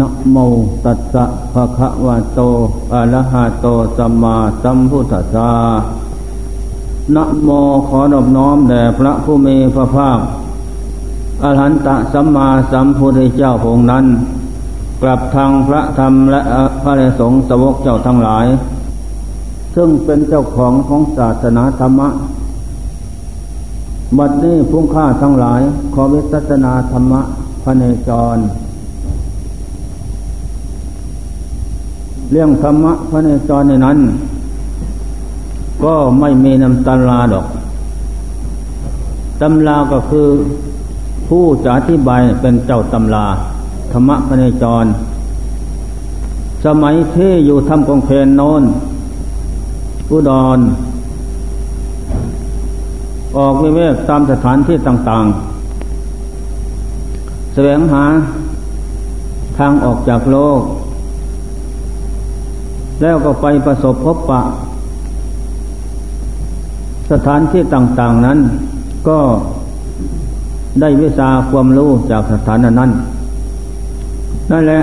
นะโมตัสสะภะคะวะโตอะระหะโตสัมมาสัมพุทธัสสะนะโมขอนอบน้อมแด่พระผู้มีพระภาคอรหันตสัมมาสัมพุทธเจ้าพงนั้น กลับทางพระธรรมและพระสงฆ์สวกเจ้าทั้งหลาย ซึ่งเป็นเจ้าของของศาสนาธรรมะ บัดนี้พุ่งข้าทั้งหลาย ขอวิสัชนาธรรมะพระเนจร เรื่องธรรมะพระเนจรในนั้น ก็ไม่มีนำตำราดอกตำราก็คือผู้จะอธิบายเป็นเจ้าตำราธรรมะพระเนจร สมัยที่อยู่ทำกองเพนโนนอุดร ออกวิเวกตามสถานที่ต่างๆ แสวงหาทางออกจากโลก แล้วก็ไปประสบพบปะ สถานที่ต่างๆนั้น ก็ได้วิชาความรู้จากสถานนั้น นั่นแหละ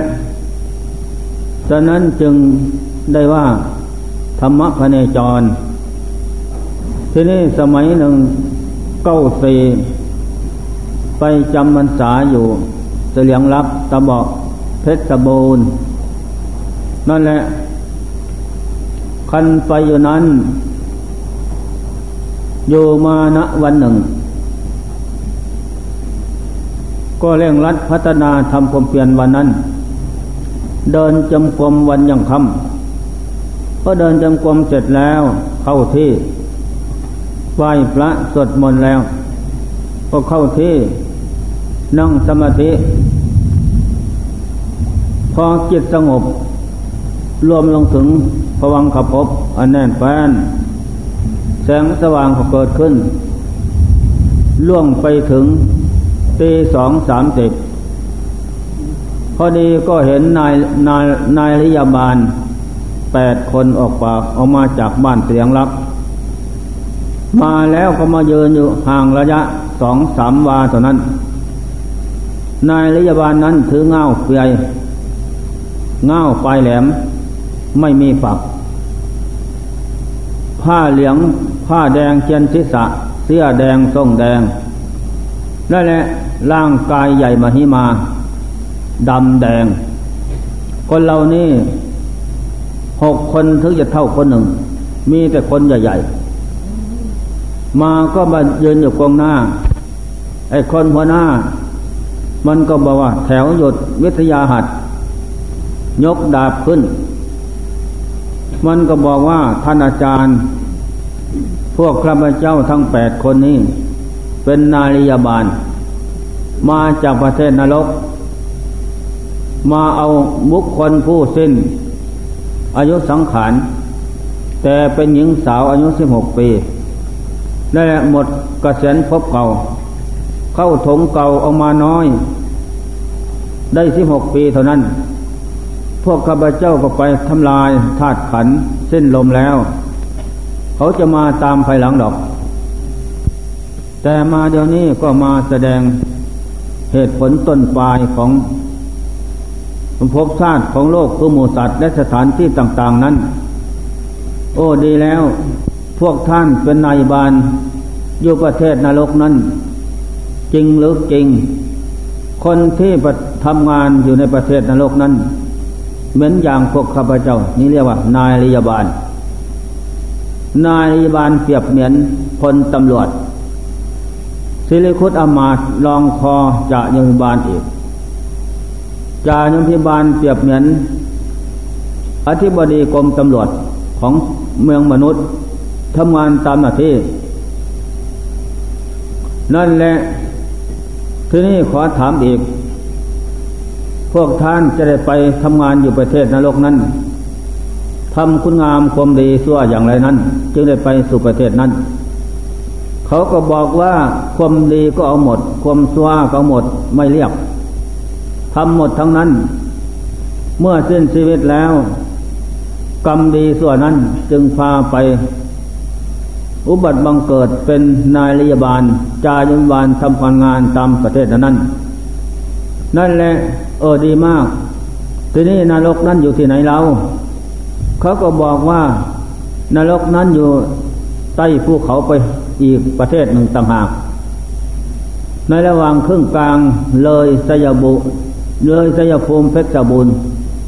ฉะนั้นจึงได้ว่า ธรรมะพเนจร ที่นี่สมัยหนึ่งเก้าสีไปจำพรรษาอยู่เสียงรับตะบอกเพชรบูรณ์นั่นแหละ คันไปอยู่นั้นอยู่มาณวันหนึ่ง ก็เร่งรัดพัฒนาทำความเพียรวันนั้น เดินจำกรมวันยังคำก็เดินจำกรมเสร็จแล้วเข้าที่ไหว้พระสวดมนต์แล้ว ก็เข้าที่นั่งสมาธิ พอจิตสงบ รวมลงถึง พวังขภพอันแน่นแฟ้น แสงสว่างก็เกิดขึ้น ล่วงไปถึงตีสองสามสิบพอดีก็เห็นนายนายนายริยาบาลแปดคนออกปากออกมาจากบ้านเสียงรับ มาแล้วก็มายืนอยู่ห่างระยะสองสามวาเท่านั้น นายริยาบาลนั้นถือเงาเปียเงาปลายแหลม ไม่มีฝัก ผ้าเหลือง ผ้าแดงเชียนศีรษะ เสื้อแดงทรงแดงนั่นแหละร่างกายใหญ่มหิมาดำแดง คนเรานี่หกคนถึงจะเท่าคนหนึ่ง มีแต่คนใหญ่ๆ มาก็มายืนอยู่กองหน้า ไอ้คนหัวหน้า มันก็บอกว่า แถวหยุดวิทยาหัด ยกดาบขึ้น มันก็บอกว่าท่านอาจารย์ พวกข้าพเจ้าทั้งแปดคนนี้ เป็นนาริยาบาล มาจากประเทศนรก มาเอาบุคคลผู้สิ้น อายุสังขาร แต่เป็นหญิงสาวอายุสิบหกปี ได้หมดกระเซ็นพบเก่า เข้าถงเก่าออกมาน้อย ได้สิบหกปีเท่านั้น พวกข้าพเจ้าก็ไปทำลายธาตุขันเส้นลมแล้ว เขาจะมาตามภายหลังดอก แต่มาเดี๋ยวนี้ก็มาแสดงเหตุผลต้นปลายของภพชาติของโลกคือหมูสัตว์และสถานที่ต่าง ๆนั้น โอ้ดีแล้ว พวกท่านเป็นนายบาลอยู่ประเทศนรกนั้น จริงหรือจริง คนที่ทำงานอยู่ในประเทศนรกนั้น เหมือนอย่างพวกข้าพเจ้า นี่เรียกว่า นายริยาบาล นายริยาบาลเปรียบเหมือนพลตำรวจสิริคุตอมาตรองคอจ่ายมพิบาลอีกจ่ายมพิบาลเปรียบเหมือน อธิบดีกรมตำรวจของเมืองมนุษย์ทำงานตามหน้าที่ นั่นแหละ ที่นี่ขอถามอีก พวกท่านจะได้ไปทำงานอยู่ประเทศนรกนั้นทำคุณงามความดีสั่วอย่างไรนั้น จึงได้ไปสู่ประเทศนั้น เขาก็บอกว่าความดีก็เอาหมด ความสั่วก็เอาหมดไม่เรียกทำหมดทั้งนั้น เมื่อสิ้นชีวิตแล้ว กรรมดีส่วนนั้นจึงพาไป อุบัติบังเกิดเป็นนายริยบาลจายุบาลทำการงานตามประเทศนั้น นั่นแหละเออดีมาก ทีนี้นรกนั้นอยู่ที่ไหนเรา เขาก็บอกว่านรกนั้นอยู่ใต้ภูเขาไปอีกประเทศหนึ่งต่างหาก ในระหว่างครึ่งกลางเลยสยบุเลยสยภูมิเพชรบุญ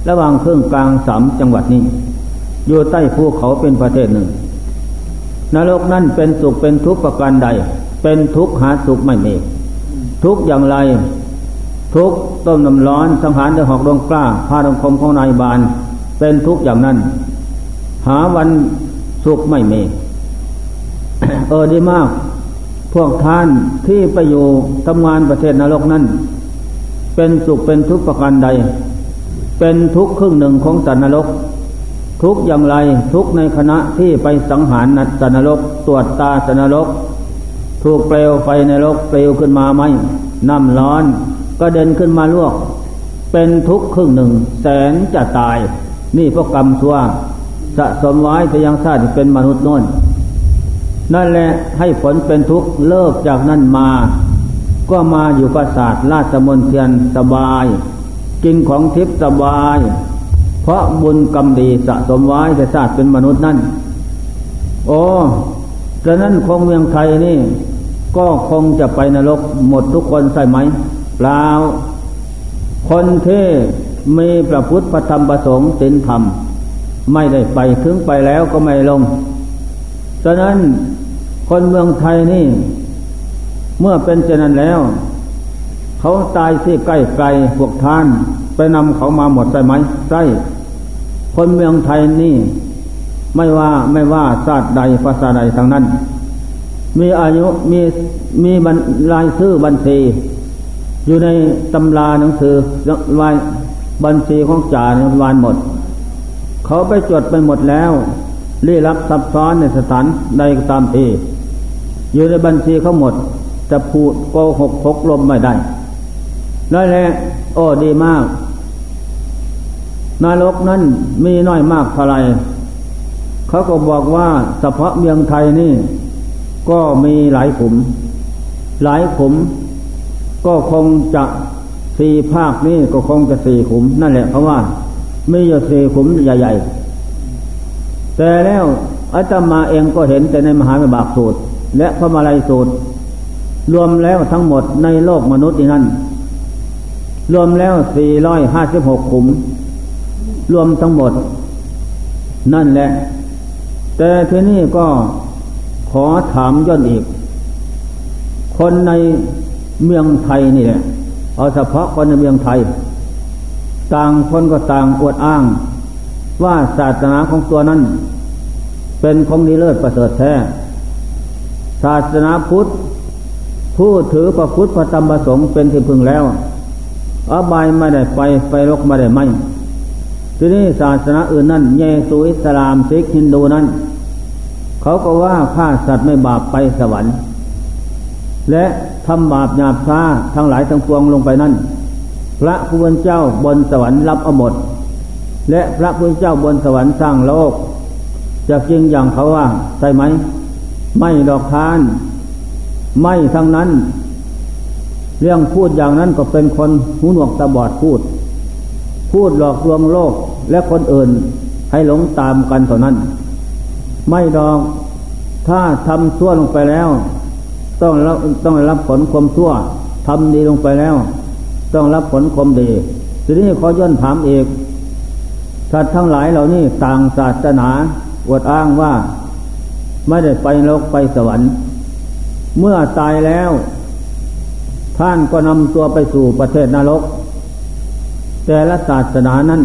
ระหว่างครึ่งกลางสามจังหวัดนี้อยู่ใต้ภูเขาเป็นประเทศหนึ่ง นรกนั้นเป็นสุขเป็นทุกข์ประการใด เป็นทุกข์หาสุขไม่มีทุกข์อย่างไร ทุกต้มน้ำร้อนสังหารด้วยหอกดวงกล้าพาดงคมของนายบานเป็นทุกอย่างนั้น หาวันสุขไม่มีเออดีมาก พวกท่านที่ไปอยู่ทำงานประเทศนรกนั้น เป็นสุขเป็นทุกข์ประการใด เป็นทุกข์ครึ่งหนึ่งของสัตว์นรก ทุกอย่างไรทุกในคณะที่ไปสังหารนัสัตนรก ตรวจตาสัตว์นรก ถูกเปลวไฟในรกเปลวขึ้นมาไหมน้ำร้อน ก็เด่นขึ้นมาลวก เป็นทุกข์ครึ่งหนึ่ง แสนจะตาย นี่เพวกกรรมชั่วสะสมไว้แต่ยังชาติเป็นมนุษย์น้นนั่นแหละให้ผลเป็นทุกข์เลิกจากนั้นมา ก็มาอยู่ปราสาทราชมนเทียนสบาย กินของทิพย์สบาย เพราะบุญกรรมดีสะสมไว้แต่ชาติเป็นมนุษย์นั่นโอ้ฉะนั้นคงเมืองไทยนี่ ก็คงจะไปนรกหมดทุกคนใช่ไหม เปล่า คนที่มีพระพุทธพระธรรมประสงค์ศีลธรรม ไม่ได้ไปถึงไปแล้วก็ไม่ลง ฉะนั้นคนเมืองไทยนี่ เมื่อเป็นเช่นนั้นแล้ว เขาตายที่ใกล้ไกลพวกท่านไปนำเขามาหมดใช่ไหมใช่คนเมืองไทยนี่ ไม่ว่าไม่ว่าชาติใดภาษาใดทั้งนั้น มีอายุมีมีบรรลายชื่อบัญชี อยู่ในตำราหนังสือวายบัญชีของจ่าในวานหมด เขาไปจดไปหมดแล้วรีรับซับซ้อนในสถานใดก็ตามทีอยู่ในบัญชีเขาหมดจะพูดโกหกพกลมไม่ได้นั่นแหละโอ้ดีมากนรกนั้นมีน้อยมากเท่าไรเขาก็บอกว่าเฉพาะเมืองไทยนี่ ก็มีหลายขุม หลายขุม ก็คงจะสี่ภาคนี่ก็คงจะสี่ขุม นั่นแหละเพราะว่ามีอยู่สี่ขุมใหญ่ๆ แต่แล้วอาตมาเองก็เห็นแต่ในมหาวิบากสูตร และพระมาลัยสูตร รวมแล้วทั้งหมดในโลกมนุษย์นั้นรวมแล้วสี่ร้อยห้าสิบหกขุม รวมทั้งหมด นั่นแหละ แต่ทีนี้ก็ขอถามย้อนอีก คนใน เมืองไทยนี่แหละเอาเฉพาะคนในเมืองไทย ต่างคนก็ต่างอวดอ้าง ว่าศาสนาของตัวนั้น เป็นของดีเลิศประเสริฐแท้ ศาสนาพุทธ ผู้ถือพระพุทธพระธรรมพระสงฆ์เป็นที่พึงแล้วอบายไม่ได้ไปไปรกไม่ได้ไม่ทีนี้ศาสนาอื่นนั่นเยซูอิสลามซิกฮินดูนั้น เขาก็ว่าฆ่าสัตว์ไม่บาปไปสวรรค์ และทำบาปหยาบช้าทั้งหลายทั้งปวงลงไปนั่น พระผู้เป็นเจ้าบนสวรรค์รับเอาหมด และพระผู้เป็นเจ้าบนสวรรค์สร้างโลก จะจริงอย่างเขาว่าใช่ไหม ไม่ดอกทาน ไม่ทั้งนั้น เรื่องพูดอย่างนั้นก็เป็นคนหูหนวกตาบอดพูด พูดหลอกลวงโลกและคนอื่นให้หลงตามกันเท่านั้น ไม่ดอกถ้าทำชั่วลงไปแล้ว ต้องรับต้องรับผลความชั่วทำดีลงไปแล้ว ต้องรับผลความดีทีนี้ขอย่นถามเอกสัตว์ทั้งหลายเหล่านี้ต่างศาสนาอวดอ้างว่า ไม่ได้ไปโลกไปสวรรค์ เมื่อตายแล้ว ท่านก็นำตัวไปสู่ประเทศนรก แต่ละศาสนานั้น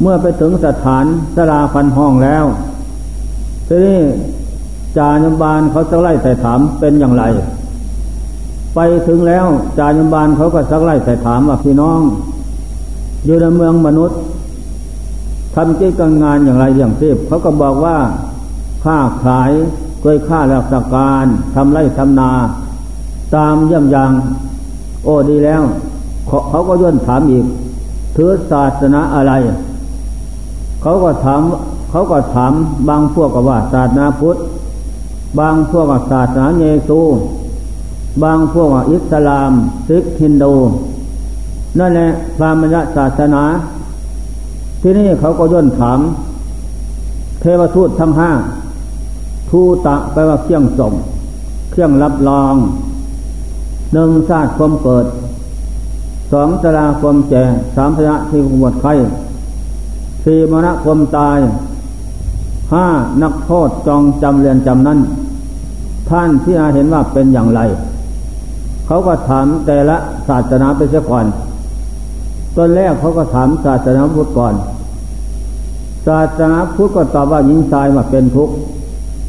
เมื่อไปถึงสถานสลาพันห้องแล้วทีนี้ จาญบาลเขาจะไล่แต่ถามเป็นอย่างไร ไปถึงแล้วจาญบาลเขาก็สักไล่แต่ถามว่าพี่น้อง อยู่ในเมืองมนุษย์ทำกิจการงานอย่างไรอย่างที่เขาก็บอกว่าค้าขายเคยค้าราชการทำไรทำนา ตามย่ำยาง โอ้ดีแล้ว เขาก็ย่นถามอีกถือศาสนาอะไร เขาก็ถาม เขาก็ถามบางพวกก็ว่าศาสนาพุทธ บางพวกศาสนาเยซู บางพวกอิสลามซิกฮินดู นั่นแหละพระมญศาสนา ที่นี่เขาก็ย่นถาม เทวทูตทั้งห้าทูตะแปลว่าเครื่องส่ง เครื่องรับรอง หนึ่งชาติความเกิด สองสลาความแก่สามพยะที่ขวดไข่สี่มรณะความตายห้านักโทษจองจำเรียนจำนั้น ท่านที่อาเห็นว่าเป็นอย่างไร เขาก็ถามแต่ละศาสนาไปเสียก่อนตอนแรกเขาก็ถามศาสนาพุทธก่อน ศาสนาพุทธก็ตอบว่าหญิงชายมาเป็นทุกข์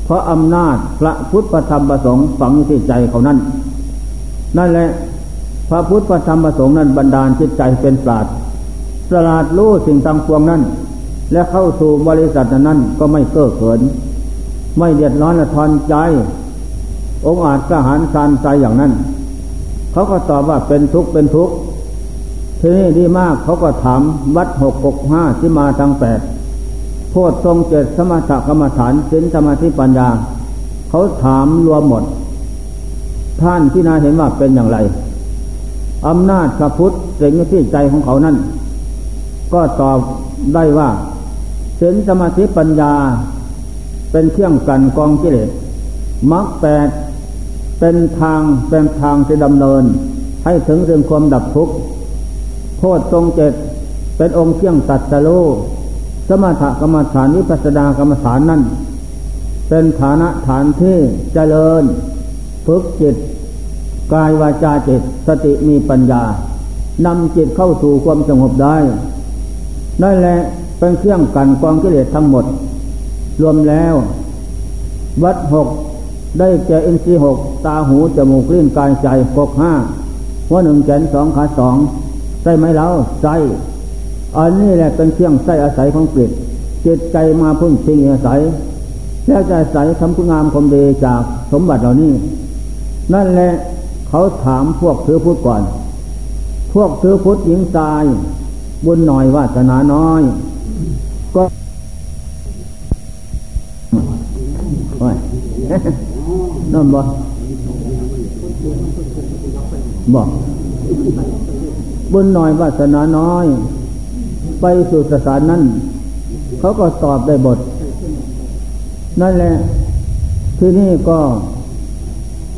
เพราะอำนาจพระพุทธประธรรมประสงค์ฝังที่ใจเขานั่นนั่นแหละพระพุทธประธรรมประสงค์นั้นบันดาลจิตใจเป็นปราดสลาดรู้สิ่งต่างพวงนั้น และเข้าสู่บริษัทนั้นก็ไม่เก้อเขิน ไม่เดือดร้อนละทอนใจ องอาจกระหารสานใจอย่างนั้น เขาก็ตอบว่าเป็นทุกข์เป็นทุกข์ทีนี้ดีมากเขาก็ถามวัดหกหกห้าที่มาทางแปดโพธทรงเจ็ดสมถกรรมฐานสินสมาธิปัญญา เขาถามรวมหมด ท่านที่นาเห็นว่าเป็นอย่างไรอำนาจพระพุทธสียงที่ใจของเขานั่นก็ตอบได้ว่าสินสมาธิปัญญา เป็นเครื่องกันกองกิเลสมรรคแปด เป็นทางเป็นทางที่ดำเนิน ให้ถึงเรื่องความดับทุกข์โพธทรงเจ็ดเป็นองค์เชี่ยงตัดสโลสมถกรรมฐานวิปัสสนากรรมฐานนั่น เป็นฐานะฐานที่เจริญ ฝึกจิต กายวาจาจิตสติมีปัญญานำจิตเข้าสู่ความสงบได้ นั่นแหละเป็นเครื่องกันกองกิเลสทั้งหมด รวมแล้ว วัดหก ได้แก่อินทรีหกตาหูจมูกลิ้นกายใจหกห้าหัวหนึ่งแขนสองขาสองใช่ไหมเราใจอันนี้แหละเป็นเครื่องใส้อาศัยของจิตจิตใจมาพึ่งพิงอาศัย แล้วจะอาศัยทำคุณงามความดีจากสมบัติเหล่านี้ นั่นแหละเขาถามพวกถือพุทธก่อน พวกถือพุทธหญิงตาย บุญหน่อยวาสนาน้อย ก็โอ้ย นั่นบ่บอกบุญน้อยวาสนาน้อย ไปสู่สถานนั้น เขาก็ตอบได้บท นั่นแหละ ที่นี่ก็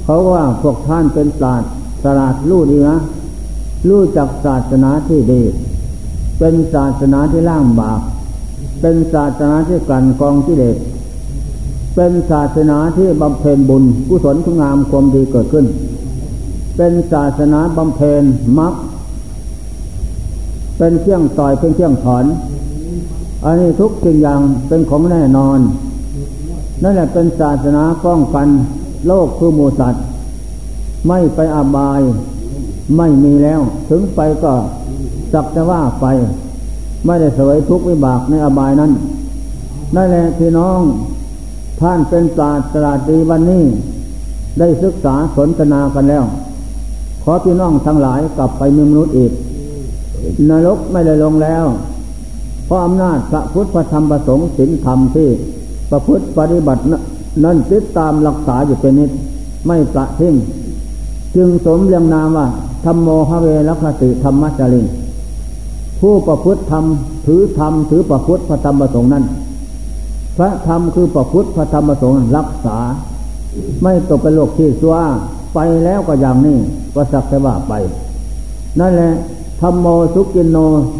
เขาว่าพวกท่านเป็นศาสตร์ศาสลาดรู้ดีนะรู้จักศาสนาที่ดี เป็นศาสนาที่ล่างบาปเป็นศาสนาที่กันกองที่เด็ด เป็นศาสนาที่บำเพ็ญบุญกุศลคุณงามความดีเกิดขึ้น เป็นศาสนาบำเพ็ญมรรคเป็นเครื่องต่อยเป็นเครื่องถอน อันนี้ทุกสิ่งอย่างเป็นของแน่นอน นั่นแหละเป็นศาสนาป้องกันโลกคือมูสัตว์ ไม่ไปอาบาย ไม่มีแล้ว ถึงไปก็จักจะว่าไป ไม่ได้สวยทุกวิบากในอบายนั้นนั่นแหละพี่น้อง ท่านเป็นศาสตราตีวันนี้ ได้ศึกษาสนทนากันแล้ว ขอพี่น้องทั้งหลายกลับไปมีมนุษย์อีก นรกไม่ได้ลงแล้ว เพราะอำนาจพระพุทธพระธรรมประสงค์ศีลธรรมที่ประพฤติปฏิบัตินั้นติดตามรักษาอยู่เป็นนิดไม่ประทิ้งจึงสมเรียงนามว่าธรรมโมหเวรคติธรรมจริงผู้ประพฤติธรรมถือธรรมถือประพฤติพระธรรมประสงค์นั้น พระธรรมคือประพฤติพระธรรมประสงค์รักษา ไม่ตกเป็นโลกที่ซัวไปแล้วก็อย่างนี้ก็สักแต่ว่าไป นั่นแหละธรรมโมสุกินโน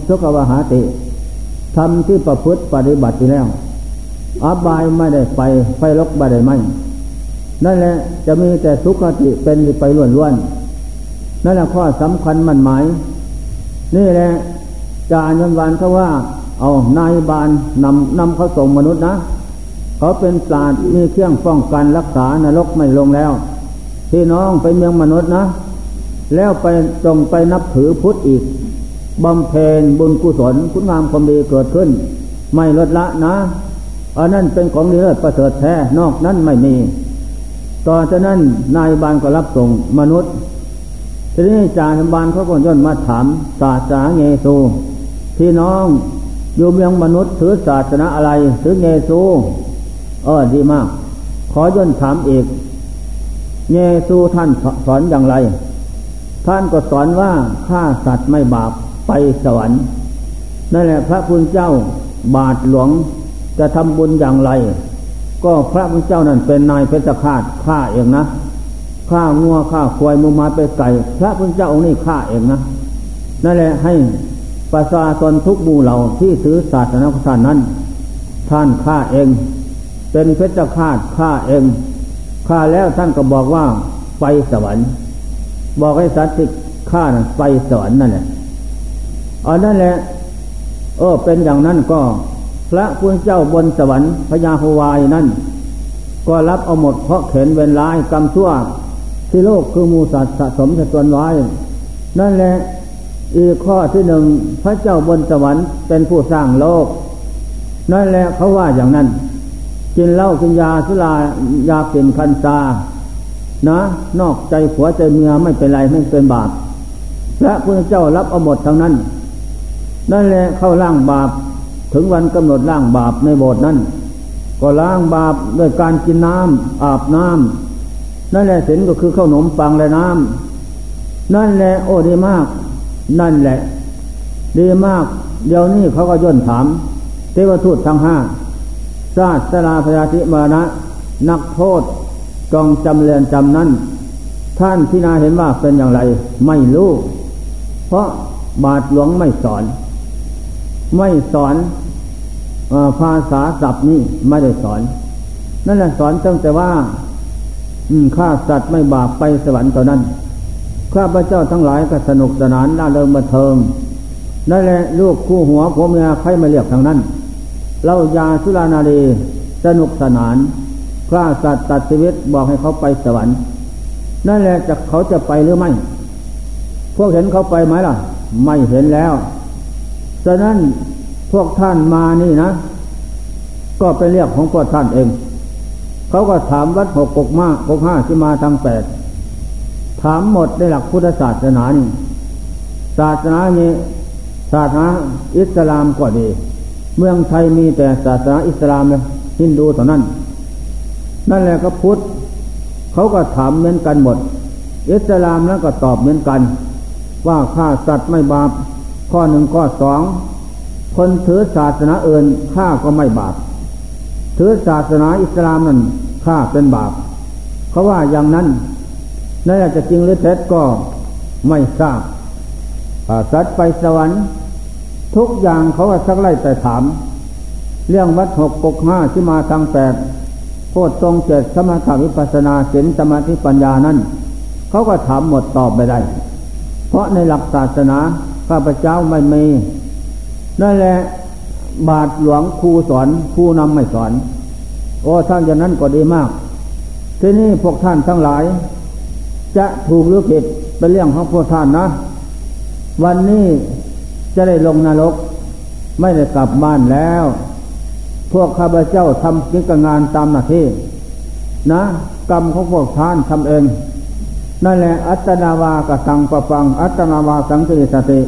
สุขวหาติทำที่ประพฤติปฏิบัติอยู่แล้วอบายไม่ได้ไปไฟลกไม่ได้ไหมนั่นแหละจะมีแต่สุขติเป็นไปล้วนๆนั่นแหละข้อสำคัญมันหมาย นี่แหละจารย์วันเขาว่า เอานายบานนำนำเขาส่งมนุษย์นะ เขาเป็นศาสตร์มีเครื่องป้องกันรักษานรกไม่ลงแล้วพี่น้องไปเมืองมนุษย์นะ แล้วไปจงไปนับถือพุทธอีกบำเพ็ญบุญกุศลคุณงามความดีเกิดขึ้น ไม่ลดละนะอันนั้นเป็นของดีเลิศประเสริฐแท้นอกนั้นไม่มี ต่อจากนั้นนายบานก็รับส่งมนุษย์ทีนี้จ่ารบานเขาก็ย่นมาถามศาสนาเงซูพี่น้อง อยู่เมืองมนุษย์ถือศาสนาอะไรถือเงซูเออดีมาก ขอย่นถามอีกเงซูท่านสอนอย่างไร ท่านก็สอนว่าฆ่าสัตว์ไม่บาปไปสวรรค์นั่นแหละพระพุทธเจ้าบาทหลวงจะทำบุญอย่างไร ก็พระพุทธเจ้านั่นเป็นนายเพชฌฆาตฆ่าเองนะฆ่างัวฆ่าควายมูมาไปไก่ พระพุทธเจ้าองค์นี้ฆ่าเองนะนั่นแหละให้ ประชาชนทุกบูเหล่าที่ถือศาสนาของท่านนั้น ท่านฆ่าเอง เป็นเพชฌฆาตฆ่าเองฆ่าแล้วท่านก็บอกว่าไปสวรรค์ บอกให้สัตว์ที่ฆ่านั้นไปสวรรค์นั่นแหละอันนั่นแหละเออเป็นอย่างนั้นก็ พระพุทธเจ้าบนสวรรค์พญาฮวายนั่น ก็รับเอาหมดเพราะเข็นเวรร้ายกรรมชั่วที่โลกคือมูสัตว์สะสมตวนไว้ นั่นแหละ อีกข้อที่หนึ่งพระเจ้าบนสวรรค์เป็นผู้สร้างโลก นั่นแหละเขาว่าอย่างนั้น กินเหล้ากินยาสุรายาเป็นคันซานะ นอกใจผัวใจเมียไม่เป็นไรไม่เป็นบาปพระพุทธเจ้ารับเอาหมดทั้งนั้น นั่นแหละเข้าล่างบาปถึงวันกำหนดล่างบาปในโบสถ์นั้น ก็ล้างบาปด้วยการกินน้ำอาบน้ำนั่นแหละศีลก็คือข้าวหนมปังและน้ำนั่นแหละโอ้ดีมาก นั่นแหละ ดีมาก เดี๋ยวนี้เขาก็ย่นถาม เทวทูตทั้งห้าซาสลาพยาธิมานะ นักโทษจองจำเรียนจำนั้น ท่านพิจารณาเห็นว่าเป็นอย่างไร ไม่รู้ เพราะบาทหลวงไม่สอน ไม่สอนอภาษาศัพท์นี่ไม่ได้สอน นั่นแหละสอนตั้งแต่ว่าฆ่าสัตว์ไม่บาปไปสวรรค์ตอนนั้น ข้าพระเจ้าทั้งหลายก็สนุกสนานน่าเริงบันเทิงนั่นแหละลูกคู่หัวผัวเมียใครมาเรียกทางนั้นเล่ายาสุรานารีสนุกสนานฆ่าสัตว์ตัดชีวิตบอกให้เขาไปสวรรค์ นั่นแหละจะเขาจะไปหรือไม่ พวกเห็นเขาไปไหมล่ะ ไม่เห็นแล้วฉะนั้นพวกท่านมานี่นะ ก็ไปเรียกของพวกท่านเอง เขาก็ถามวัดหกกกมาหกห้าที่มาทางแปด ถามหมดในหลักพุทธศาสนานี่ศาสนานี้ศาสนาอิสลามก็ดี เมืองไทยมีแต่ศาสนาอิสลามเลยฮินดูเท่านั้น นั่นแหละก็พุทธเขาก็ถามเหมือนกันหมด อิสลามแล้วก็ตอบเหมือนกัน ว่าฆ่าสัตว์ไม่บาป ข้อหนึ่งข้อสองคนถือศาสนาเอื่นฆ่าก็ไม่บาป ถือศาสนาอิสลามนั่นฆ่าเป็นบาป เขาว่าอย่างนั้น นั่นจะจริงหรือเท็จก็ไม่ทราบสัตว์ไปสวรรค์ ทุกอย่างเขาก็สักไล่แต่ถาม เรื่องวัดหกปกห้าที่มาทางแปดโพดตรงเจ็ดสมถวิปัสนาศีลสมาธิปัญญานั้นเขาก็ถามหมดตอบไม่ได้ เพราะในหลักศาสนาข้าพเจ้าไม่มีนั่นแหละบาทหลวงครูสอนผู้นำไม่สอน โอ้ท่านอย่างนั้นก็ดีมาก ทีนี้พวกท่านทั้งหลาย จะถูกหรือผิดเป็นเรื่องของพวกท่านนะ วันนี้จะได้ลงนรก ไม่ได้กลับบ้านแล้ว พวกข้าพเจ้าทำกิจงานตามหน้าที่ นะ กรรมของพวกท่านทำเอง นั่นแหละอัตนาวากสังประฟัง อัตนาวาสังกิสติ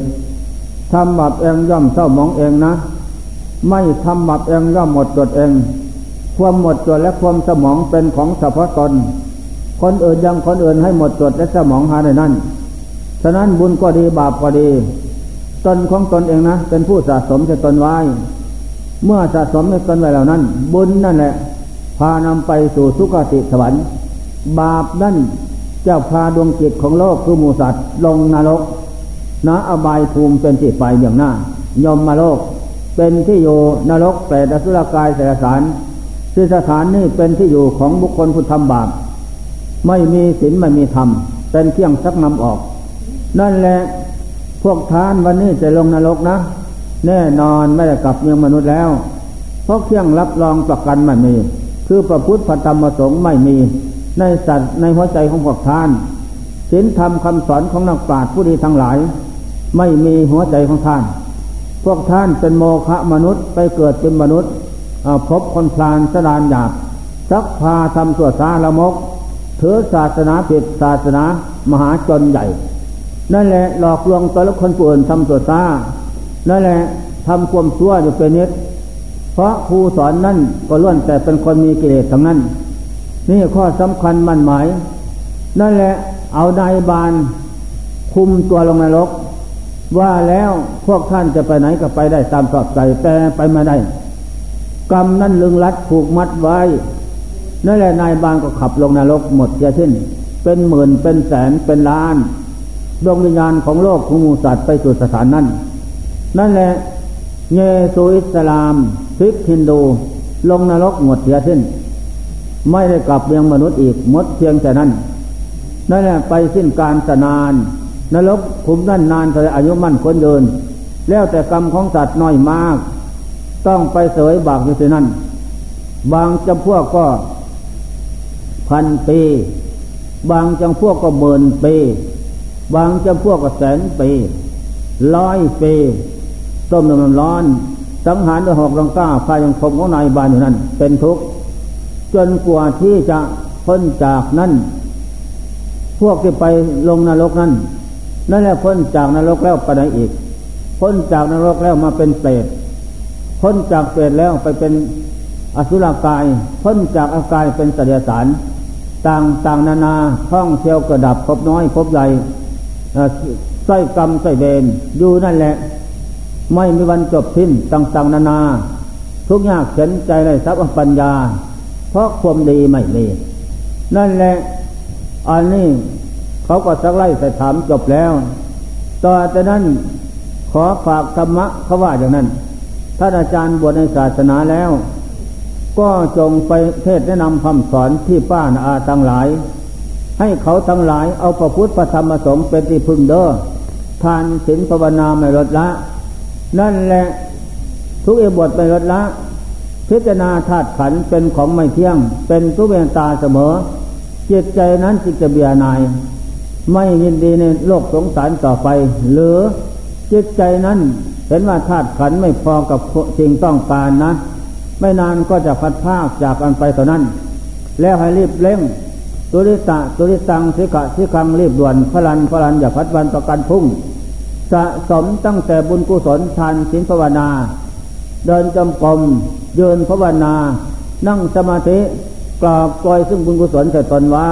ทำบับเองย่อมเศร้ามองเองนะ ไม่ทำบับเองย่อมหมดจดเอง ความหมดจดและความสมองเป็นของเฉพาะตน คนอื่นยังคนอื่นให้หมดจดและสมองหาในนั้น ฉะนั้นบุญก็ดีบาปก็ดี ตนของตนเองนะ เป็นผู้สะสมจะตนไว้ เมื่อสะสมในตนไว้เหล่านั้น บุญนั่นแหละ พานำไปสู่สุคติสวรรค์ บาปนั่นเจ้าพาดวงจิตของโลกคือมูสัตว์ลงนรกนะอบายภูมิเป็นที่ไปอย่างหน้ายมมาโลก เป็นที่อยู่นรกแปดอสุรกายเสสารที่สถานนี้เป็นที่อยู่ของบุคคลผู้ทำบาป ไม่มีศีลไม่มีธรรม เป็นเครื่องซักนำออก นั่นแหละพวกทานวันนี้จะลงนรกนะ แน่นอนไม่ได้กลับเมืองมนุษย์แล้ว เพราะเครื่องรับรองประกันไม่มี คือประพุทธธรรมประสงค์ไม่มีในสัตว์ในหัวใจของพวกทานศีลธรรมคำสอนของนักปราชญ์ผู้ดีทั้งหลาย ไม่มีหัวใจของท่าน พวกท่านเป็นโมฆะมนุษย์ไปเกิดเป็นมนุษย์พบคนพลานสดานหยาบซักพาทำตัวสาละมก ถือศาสนาผิดศาสนามหาจนใหญ่ นั่นแหละหลอกลวงตัวละคนผู้อื่นทำตัวซานั่นแหละทำความชั่วอยู่เป็นนิดเพราะครูสอนนั่นก็ล้วนแต่เป็นคนมีกิเลสทั้งนั้น นี่ข้อสำคัญมั่นหมาย นั่นแหละเอานายบานคุมตัวลงนรก ว่าแล้วพวกท่านจะไปไหนก็ไปได้ตามสอบใจแต่ไปมาได้ กรรมนั้นลึงรัดผูกมัดไว้ นั่นแหละนายบานก็ขับลงนรกหมดเสียสิ้น เป็นหมื่นเป็นแสนเป็นล้านดวงวิญญาณของโลกของมูสัตว์ไปสู่สถานนั้น นั่นแหละเยซูอิสลามคริสฮินดู ลงนรกหมดเสียสิ้น ไม่ได้กลับเมียงมนุษย์อีกหมดเพียงแต่นั้นนั่นแหละไปสิ้นการสนาน นรกคุมนั่นนานแต่อายุมั่นคนยืนแล้วแต่กรรมของสัตว์น้อยมาก ต้องไปเสวยบากอยู่ที่นั่น บางจำพวกก็ พันปี บางจำพวกก็หมื่นปี บางจำพวกก็แสนปี ร้อยปี ต้มน้ำร้อน สังหารด้วยหอกรังก้าพายังคมของนายบานอยู่นั้น เป็นทุกข์ จนกว่าที่จะพ้นจากนั้นพวกที่ไปลงนรกนั้นนั่นแหละพ้นจากนรกแล้วไปไหนอีก พ้นจากนรกแล้วมาเป็นเปรตพ้นจากเปรตแล้วไปเป็นอสุรกาย พ้นจากอากายเป็นสัตยสาร ต่างต่างนานาท่องเที่ยวกระดับพบน้อยพบใหญ่ใส่กรรมใส่เบนอยู่นั่นแหละ ไม่มีวันจบสิ้นต่าง ๆ นานา ทุกยากเข็นใจในทรัพย์ปัญญา เพราะความดีไม่มีนั่นแหละ อันนี้เขาก็สักไล่ใส่ถามจบแล้ว ต่อจากนั้นขอฝากธรรมะเขาว่าอย่างนั้นท่านอาจารย์บวชในศาสนาแล้ว ก็จงไปเทศแนะนำคำสอนที่ป้าอาตั้งหลาย ให้เขาทั้งหลายเอาพระพุทธพระธรรมพระสงฆ์เป็นที่พึ่งเด้อทานศีลภาวนาไม่ลดละ นั่นแหละทุกเอบทไปลดละ พิจารณาธาตุขันเป็นของไม่เที่ยง เป็นทุเวตาเสมอ จิตใจนั้นจิตจะเบียนาย ไม่ยินดีในโลกสงสารต่อไป หรือจิตใจนั้นเห็นว่าธาตุขันไม่พอกับสิ่งต้องการนะ ไม่นานก็จะพัดภาคจากกันไปเท่านั้น แล้วให้รีบเร่งตุริตะตุริตังสิกะสิคังรีบด่วนพลันพลันอย่าพัดวันประกันพุ่ง สะสมตั้งแต่บุญกุศลทานศีลภาวนา เดินจำกรมยืนภาวนา นั่งสมาธิกราบปล่อยซึ่งบุญกุศลเสร็จตนไว้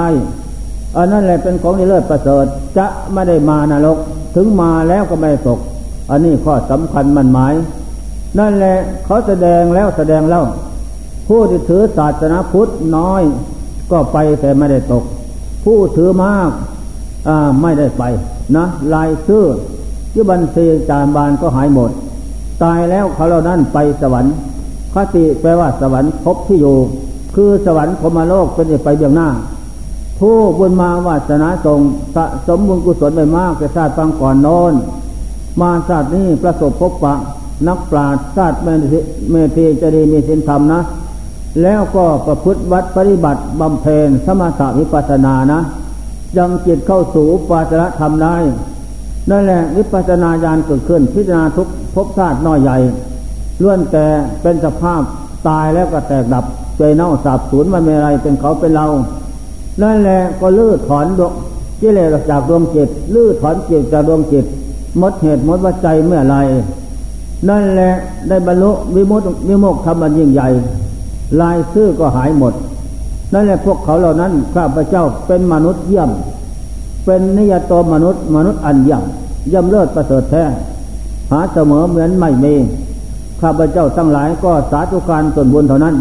อันนั้นแหละเป็นของที่เลิศประเสริฐจะไม่ได้มานรก ถึงมาแล้วก็ไม่ตก อันนี้ข้อสำคัญมันหมาย นั่นแหละเขาแสดงแล้วแสดงแล้วผู้ที่ถือศาสนาพุทธน้อย ก็ไปแต่ไม่ได้ตก ผู้ถือมากไม่ได้ไปนะลายชื่อที่บัญชีจารบานก็หายหมด ตายแล้วเขาเหล่านั้นไปสวรรค์คติแปลว่าสวรรค์พบที่อยู่ คือสวรรค์พมโลกเป็นไปเบื้องหน้า ผู้บุญมาวาสนาทรงสะสมบุญกุศลไปมากแต่ชาติฟังก่อนโน้นมาชาตินี้ประสบพบปะ นักปราชญ์ชาติเมธีจะดีมีสินธรรมนะ แล้วก็ประพฤติวัดปฏิบัติบำเพ็ญสมถะวิปัสสนานะยังจิตเข้าสู่ปาจระธรรมได้ นั่นแหละวิปัสนาญาณเกิดขึ้น พิจารณาทุกภพชาติน้อยใหญ่ล้วนแต่เป็นสภาพตายแล้วก็แตกดับใจเน่าสาบสูญมันไม่อะไรเป็นเขาเป็นเรา นั่นแหละก็ลื้อถอนดวงกิเลสจากดวงจิตลื้อถอนจิตจากดวงจิตมดเหตุมดวัจใจเมื่อไร นั่นแหละได้บรรลุวิมุตติวิโมกธรรมันยิ่งใหญ่ ลายชื่อก็หายหมด นั่นแหละพวกเขาเหล่านั้นข้าพเจ้าเป็นมนุษย์เยี่ยม เป็นนิยตมนุษย์ มนุษย์อันย่ำย่ำเลิศประเสริฐแท้ หาเสมอเหมือนไม่มีข้าพเจ้าทั้งหลายก็สาธุการส่วนบุญเท่านั้น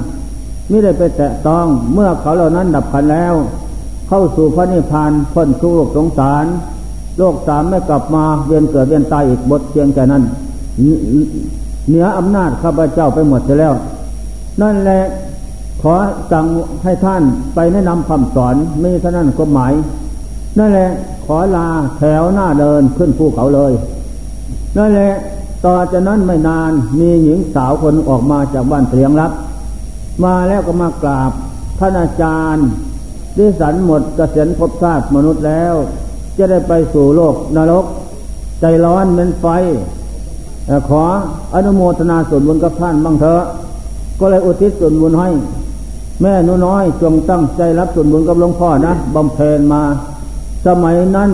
ไม่ได้ไปแตะต้องเมื่อเขาเหล่านั้นดับขันแล้ว เข้าสู่พระนิพพานพ้นทุกโลกสงสาร โลกสามไม่กลับมาเวียนเกิดเวียนตายอีกบทเพียงแค่นั้น เหนืออำนาจข้าพเจ้าไปหมดแล้ว นั่นแหละขอสั่งให้ท่านไปแนะนำคำสอนมีเท่านั้นก็หมาย นั่นแหละขอลาแถวหน้าเดินขึ้นภูเขาเลย นั่นแหละต่อจากนั้นไม่นานมีหญิงสาวคนออกมาจากบ้านเตียงรับ มาแล้วก็มากราบท่านอาจารย์ดิสันหมดกเกษียณภพชาติมนุษย์แล้ว จะได้ไปสู่โลกนรก ใจร้อนเหมือนไฟ ขออนุโมทนาส่วนบุญกับท่านบ้างเถอะ ก็เลยอุทิศส่วนบุญให้ แม่นุน้อยจงตั้งใจรับส่วนบุญกับหลวงพ่อนะบำเพ็ญมา สมัยนั้น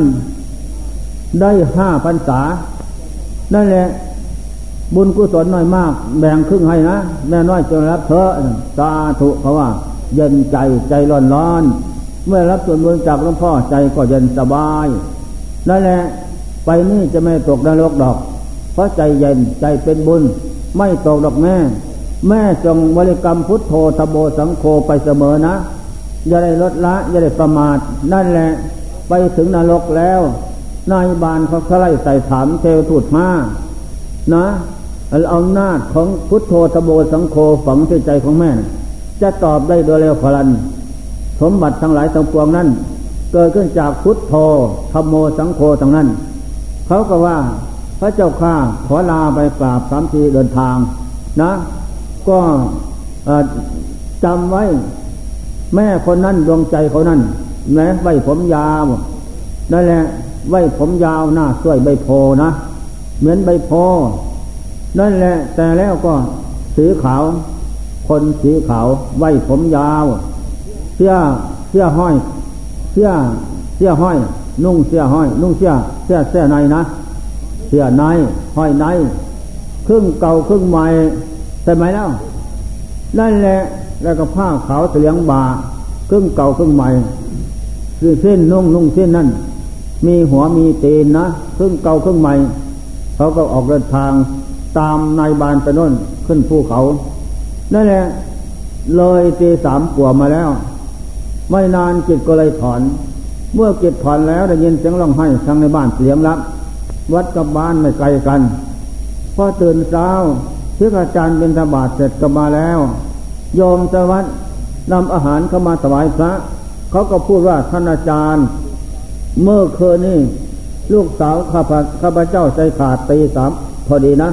ได้ห้าพรรษา นั่นแหละ บุญกุศลน้อยมาก แบ่งครึ่งให้นะ แม่น้อยจงรับเถอะสาธุเพราะว่า เย็นใจใจร้อนร้อน เมื่อรับส่วนบุญจากหลวงพ่อใจก็เย็นสบาย นั่นแหละ ไปนี่จะไม่ตกนรกดอก เพราะใจเย็นใจเป็นบุญ ไม่ตกดอกแม่ แม่จงบริกรรมพุทโธตโบสังโฆไปเสมอนะ อย่าได้ลดละ อย่าได้ประมาท นั่นแหละ ไปถึงนรกแล้ว นายบานเขาสไล่ใส่ถามเทวทูตมานะเอาหน้าของพุทโธตโบสังโฆฝังที่ใจของแม่ จะตอบได้โดยเร็วพลัน สมบัติทั้งหลายทั้งปวงนั้น เกิดขึ้นจากพุทโธธโมสังโฆทั้งนั้น เขาก็ว่า ระเจ้าข้าขอลาไปกราบสามทีเดินทาง นะ ก็จำไว้ แม่คนนั้นดวงใจเขานั้นแม้ไว้ผมยาวนั่นแหละไว้ผมยาวหน้าสวยใบโพนะ เหมือนใบโพนั่นแหละ แต่แล้วก็สีขาว คนสีขาวไว้ผมยาวเสื้อเสื้อห้อย เสื้อเสื้อห้อย นุ่งเสื้อห้อย นุ่งเสื้อเสื้อเสื้อในนะ สื้อในห้อยในครึ่งเก่าครึ่งใหม่ใช่ไหมแล้วนั่นแหละแล้วก็ผ้าขาวเสียงบาครึ่งเก่าครึ่งใหม่คือเส้นนุ่งนุ่งเส้นนั่นมีหัวมีตีนนะครึ่งเก่าครึ่งใหม่เขาก็ออกเดินทางตามนายบานไปน้นขึ้นภูเขานั่นแหละเลยตีสามปัวมาแล้ว ไม่นานจิตก็เลยถอน เมื่อจิตถอนแล้วได้ยินเสียงร้องไห้ทางในบ้านเสียงรับ วัดกับบ้านไม่ไกลกันพอตื่นเช้าที่อาจารย์เป็นธบาตเสร็จก็มาแล้วโยมสวัสดนำอาหารเข้ามาถวายพระเขาก็พูดว่าท่านอาจารย์ เมื่อคืนนี้ลูกสาวข้าพข้าพเจ้าใจขาดตีสามพอดีนะ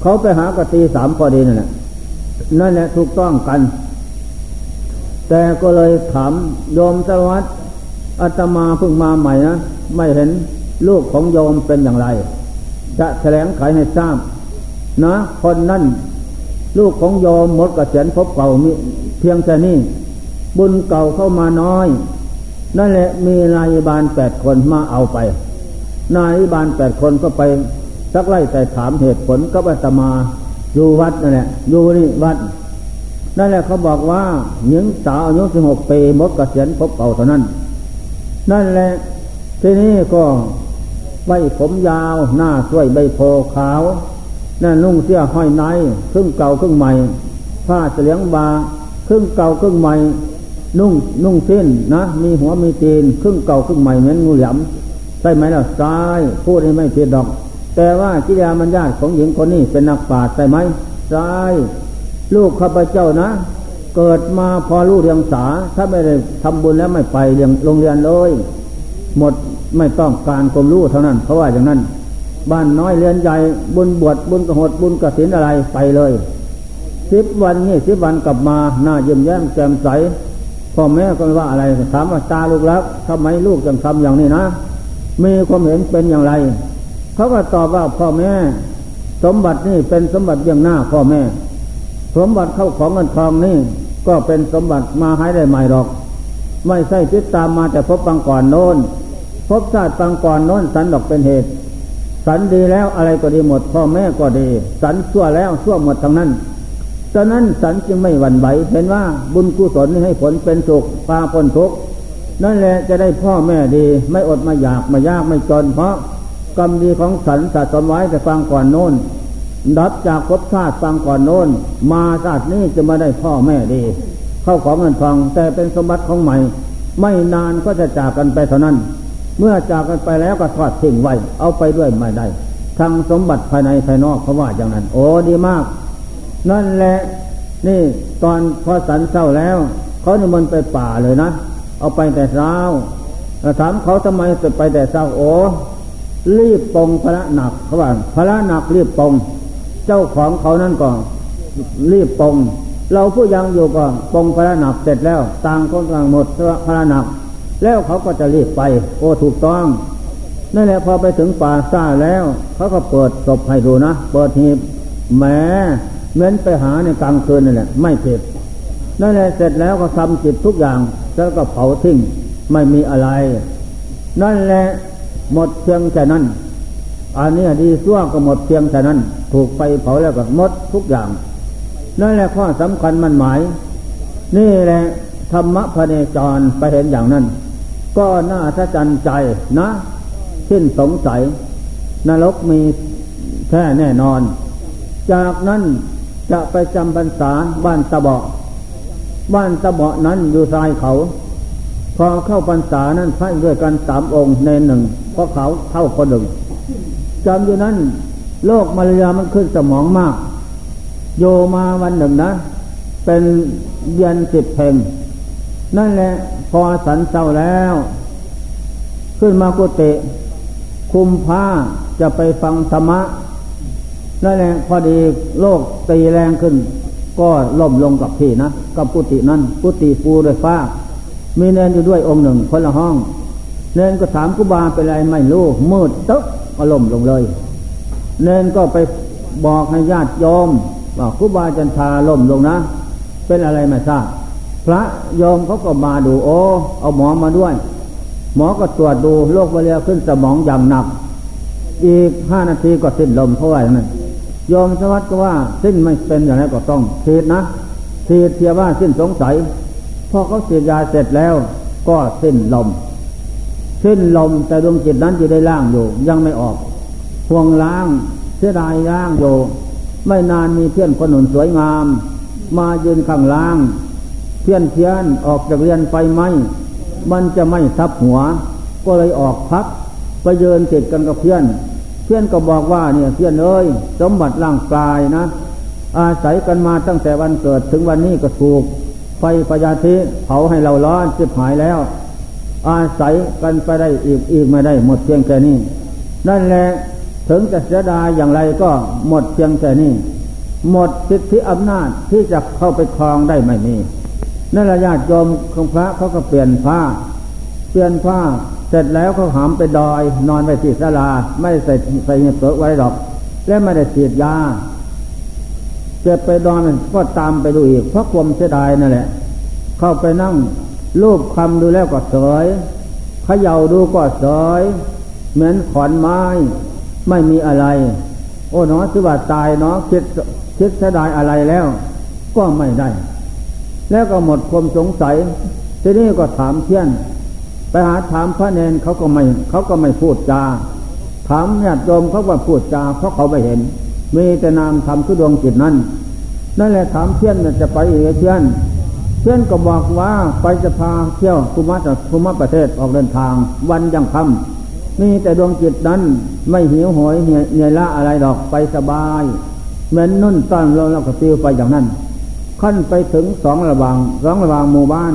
เขาไปหากตีสามพอดีนั่นแหละนั่นแหละถูกต้องกัน แต่ก็เลยถามโยมสวัสดิ์อาตมาเพิ่งมาใหม่นะไม่เห็น ลูกของโยมเป็นอย่างไร จะแถลงไขให้ทราบ นะ คนนั่นลูกของโยมหมดกระเสียนพบเก่ามีเพียงแค่นี้ บุญเก่าเข้ามาน้อย นั่นแหละมีนายบาลแปดคนมาเอาไป นายบาลแปดคนก็ไปสักไล่แต่ถามเหตุผลก็อาตมาอยู่วัดนั่นแหละอยู่นี่วัด นั่นแหละเขาบอกว่าหญิงสาวอายุสิบหกปีมดกเกษียณพบเก่าเท่านั้น นั่นแหละ ทีนี้ก็ ใบผมยาว หน้าสวยใบโพขาวนั่นนุ่งเสื้อห้อยในครึ่งเก่าครึ่งใหม่ ผ้าเสลียงบาครึ่งเก่าครึ่งใหม่ นุ่งนุ่งเส้นนะ มีหัวมีตีน ครึ่งเก่าครึ่งใหม่เหมือนงูเหลี่ยมใช่ไหมล่ะซ้ายพูดให้ไม่ผิดดอก แต่ว่ากิริยามันญาตของหญิงคนนี้เป็นนักปราชญ์ใช่ไหมใช่ลูกข้าพเจ้านะ เกิดมาพอรู้เรียงสา ถ้าไม่ได้ทำบุญแล้วไม่ไปเรียนโรงเรียนเลย หมด ไม่ต้องการความรู้เท่านั้น เพราะว่าอย่างนั้น บ้านน้อยเรียนใหญ่บุญบวชบุญกระหดบุญกระถินอะไรไปเลยสิบวันนี่สิบวันกลับมาหน้าเยี่ยมแย้มแจ่มใสพ่อแม่ก็ว่าอะไรถามว่าตาลูกแล้วทำไมลูกจึงทำอย่างนี้นะมีความเห็นเป็นอย่างไรเขาก็ตอบว่าพ่อแม่ สมบัตินี่เป็นสมบัติเบื้องหน้าพ่อแม่ สมบัติเข้าของเงินทองนี่ ก็เป็นสมบัติมาให้ได้ใหม่หรอก ไม่ใช่ติดตามมาแต่พบปังก่อนโน้น พบชาติปังก่อนโน้นสันดอกเป็นเหตุ สันดีแล้วอะไรก็ดีหมด พ่อแม่ก็ดี สันชั่วแล้วชั่วหมดทั้งนั้นฉะนั้นสันจึงไม่หวั่นไหวเห็นว่าบุญกุศลให้ผลเป็นสุขปาพ้นทุกนั่นแหละจะได้พ่อแม่ดี ไม่อดมาอยากมายากไม่จน เพราะกรรมดีของสันสะสมไว้แต่ฟังก่อนโน้นดับจากภพชาติฟังก่อนโน้น มาชาตินี้จะมาได้พ่อแม่ดี เข้าของเงินทองแต่เป็นสมบัติของใหม่ ไม่นานก็จะจากกันไปเท่านั้น เมื่อจากกันไปแล้วก็ทอดทิ้งไว้ เอาไปด้วยไม่ได้ทั้งสมบัติภายในภายนอกเขาว่าอย่างนั้น โอ้ดีมาก นั่นแหละนี่ตอนพอสันเศร้าแล้ว เขาเนี่ยมันไปป่าเลยนะ เอาไปแต่เช้าถามเขาทำไมจะไปแต่เช้าโอ้รีบปองพระหนักเขาว่าพระหนักรีบปอง เจ้าของเขานั่นก็รีบปอง เราผู้ยังอยู่ก็ปองพระหนักเสร็จแล้ว ต่างคนต่างหมดพระหนัก แล้วเขาก็จะรีบไป โอ้ถูกต้องนั่นแหละพอไปถึงป่าซ่าแล้ว เขาก็เปิดศพให้ดูนะเปิดหีบแหมเม้นไปหาในกลางคืนนั่นแหละไม่ผิดนั่นแหละเสร็จแล้วก็ทำจิตทุกอย่างแล้วก็เผาทิ้งไม่มีอะไร นั่นแหละหมดเพียงแค่นั้น อันนี้ดีซั่วก็หมดเพียงแค่นั้น ถูกไฟเผาแล้วก็หมดทุกอย่าง นั่นแหละข้อสำคัญมันหมาย นี่แหละธรรมะพระเนจรไปเห็นอย่างนั้น ก็น่าสะใจใจนะสิ้นสงสัย นรกมีแท้แน่นอน จากนั้นจะไปจำพรรษาบ้านตะเบาะบ้านตะเบาะนั้นอยู่ชายเขา พอเข้าพรรษานั้นพระด้วยกันสามองค์ในหนึ่งเพราะเขาเท่าคนหนึ่งจำอยู่นั้นโรคมาเรียมันขึ้นสมองมาก โยมาวันหนึ่งนะ เป็นเย็นสิบเพลง นั่นแหละพอสันเศร้าแล้ว ขึ้นมากุฏิคุมผ้าจะไปฟังธรรมะนั่นแหละพอดีโลกตีแรงขึ้น ก็ล่มลงกับที่นะกับกุฏินั้นกุฏิปูด้วยฟ้า มีเนนอยู่ด้วยองค์หนึ่งคนละห้อง เนนก็ถามกุบาเป็นไรไม่รู้มืดตึ๊บก็ล่มลงเลย เนนก็ไปบอกให้ญาติโยมว่ากุบาจันทาล่มลงนะ เป็นอะไรไม่ทราบ พระโยมเขาก็มาดู โอ้เอาหมอมาด้วย หมอก็ตรวจดูโรคมะเร็งขึ้นสมองอย่างหนัก อีกห้านาทีก็สิ้นลมเพราะว่าอย่างนั้นยอมสวัสดิ์ก็ว่าสิ้นไม่เป็นอย่างไรก็ต้องฉีดนะฉีดเทียว่าสิ้นสงสัยพอเขาฉีดยาเสร็จแล้ว ก็สิ้นลม สิ้นลมแต่ดวงจิตนั้นอยู่ได้ล่างอยู่ ยังไม่ออกห่วงล้างเสียดายล่างอยู่ ไม่นานมีเพื่อนคนหนุนสวยงาม มายืนข้างล่าง เพื่อนเพียนออกจากเรียนไฟไหมมันจะไม่ทับหัว ก็เลยออกพักไปเยินติดกันกับเพื่อน เพื่อนก็บอกว่าเนี่ยเพื่อนเอ้ยสมบัติร่างกายนะ อาศัยกันมาตั้งแต่วันเกิดถึงวันนี้ก็ถูก ไฟพยาธิเผาให้เราร้อนจิบหายแล้ว อาศัยกันไปได้อีกอีกไม่ได้หมดเพียงแค่นี้ นั่นแหละถึงจะเสียดายอย่างไรก็หมดเพียงแค่นี้ หมดสิทธิอำนาจที่จะเข้าไปครองได้ไม่มี นั่นละญาติโยมของพระเขาก็เปลี่ยนผ้า เปลี่ยนผ้า เสร็จแล้วเขาหามไปดอย นอนไปที่ศาลา ไม่ใส่ใส่เงินเไว้หรอก และไม่ได้ฉีดยาเจ็บไปดอนก็ตามไปดูอีกเพราะความเสียดายนั่นแหละ เข้าไปนั่งรูปคำดูแล้วก็เสยเขย่าดูก็เสยเหมือนขอนไม้ ไม่มีอะไร โอ้เนาะถือว่าตายเนาะคิดคิดเสียดายอะไรแล้ว ก็ไม่ได้ แล้วก็หมดความสงสัยทีนี้ก็ถามเพื่อนไปหาถามพระเนนเขาก็ไม่เขาก็ไม่พูดจา ถามญาติโยมเขาก็พูดจาเพราะเขาไม่เห็น มีแต่นามทำคือดวงจิตนั้นนั่นแหละถามเพื่อนจะไปอีกเพื่อนเพื่อนก็บอกว่าไปจะพาเที่ยวภูมิภูมิประเทศออกเดินทาง วันยังคำมีแต่ดวงจิตนั้นไม่หิวโหยเหนื่อยละอะไรดอกไปสบายเหมือนนุ่นต้อนเราเราก็ติวไปอย่างนั้น ขั้นไปถึงสองระหว่างสองระหว่างหมู่บ้าน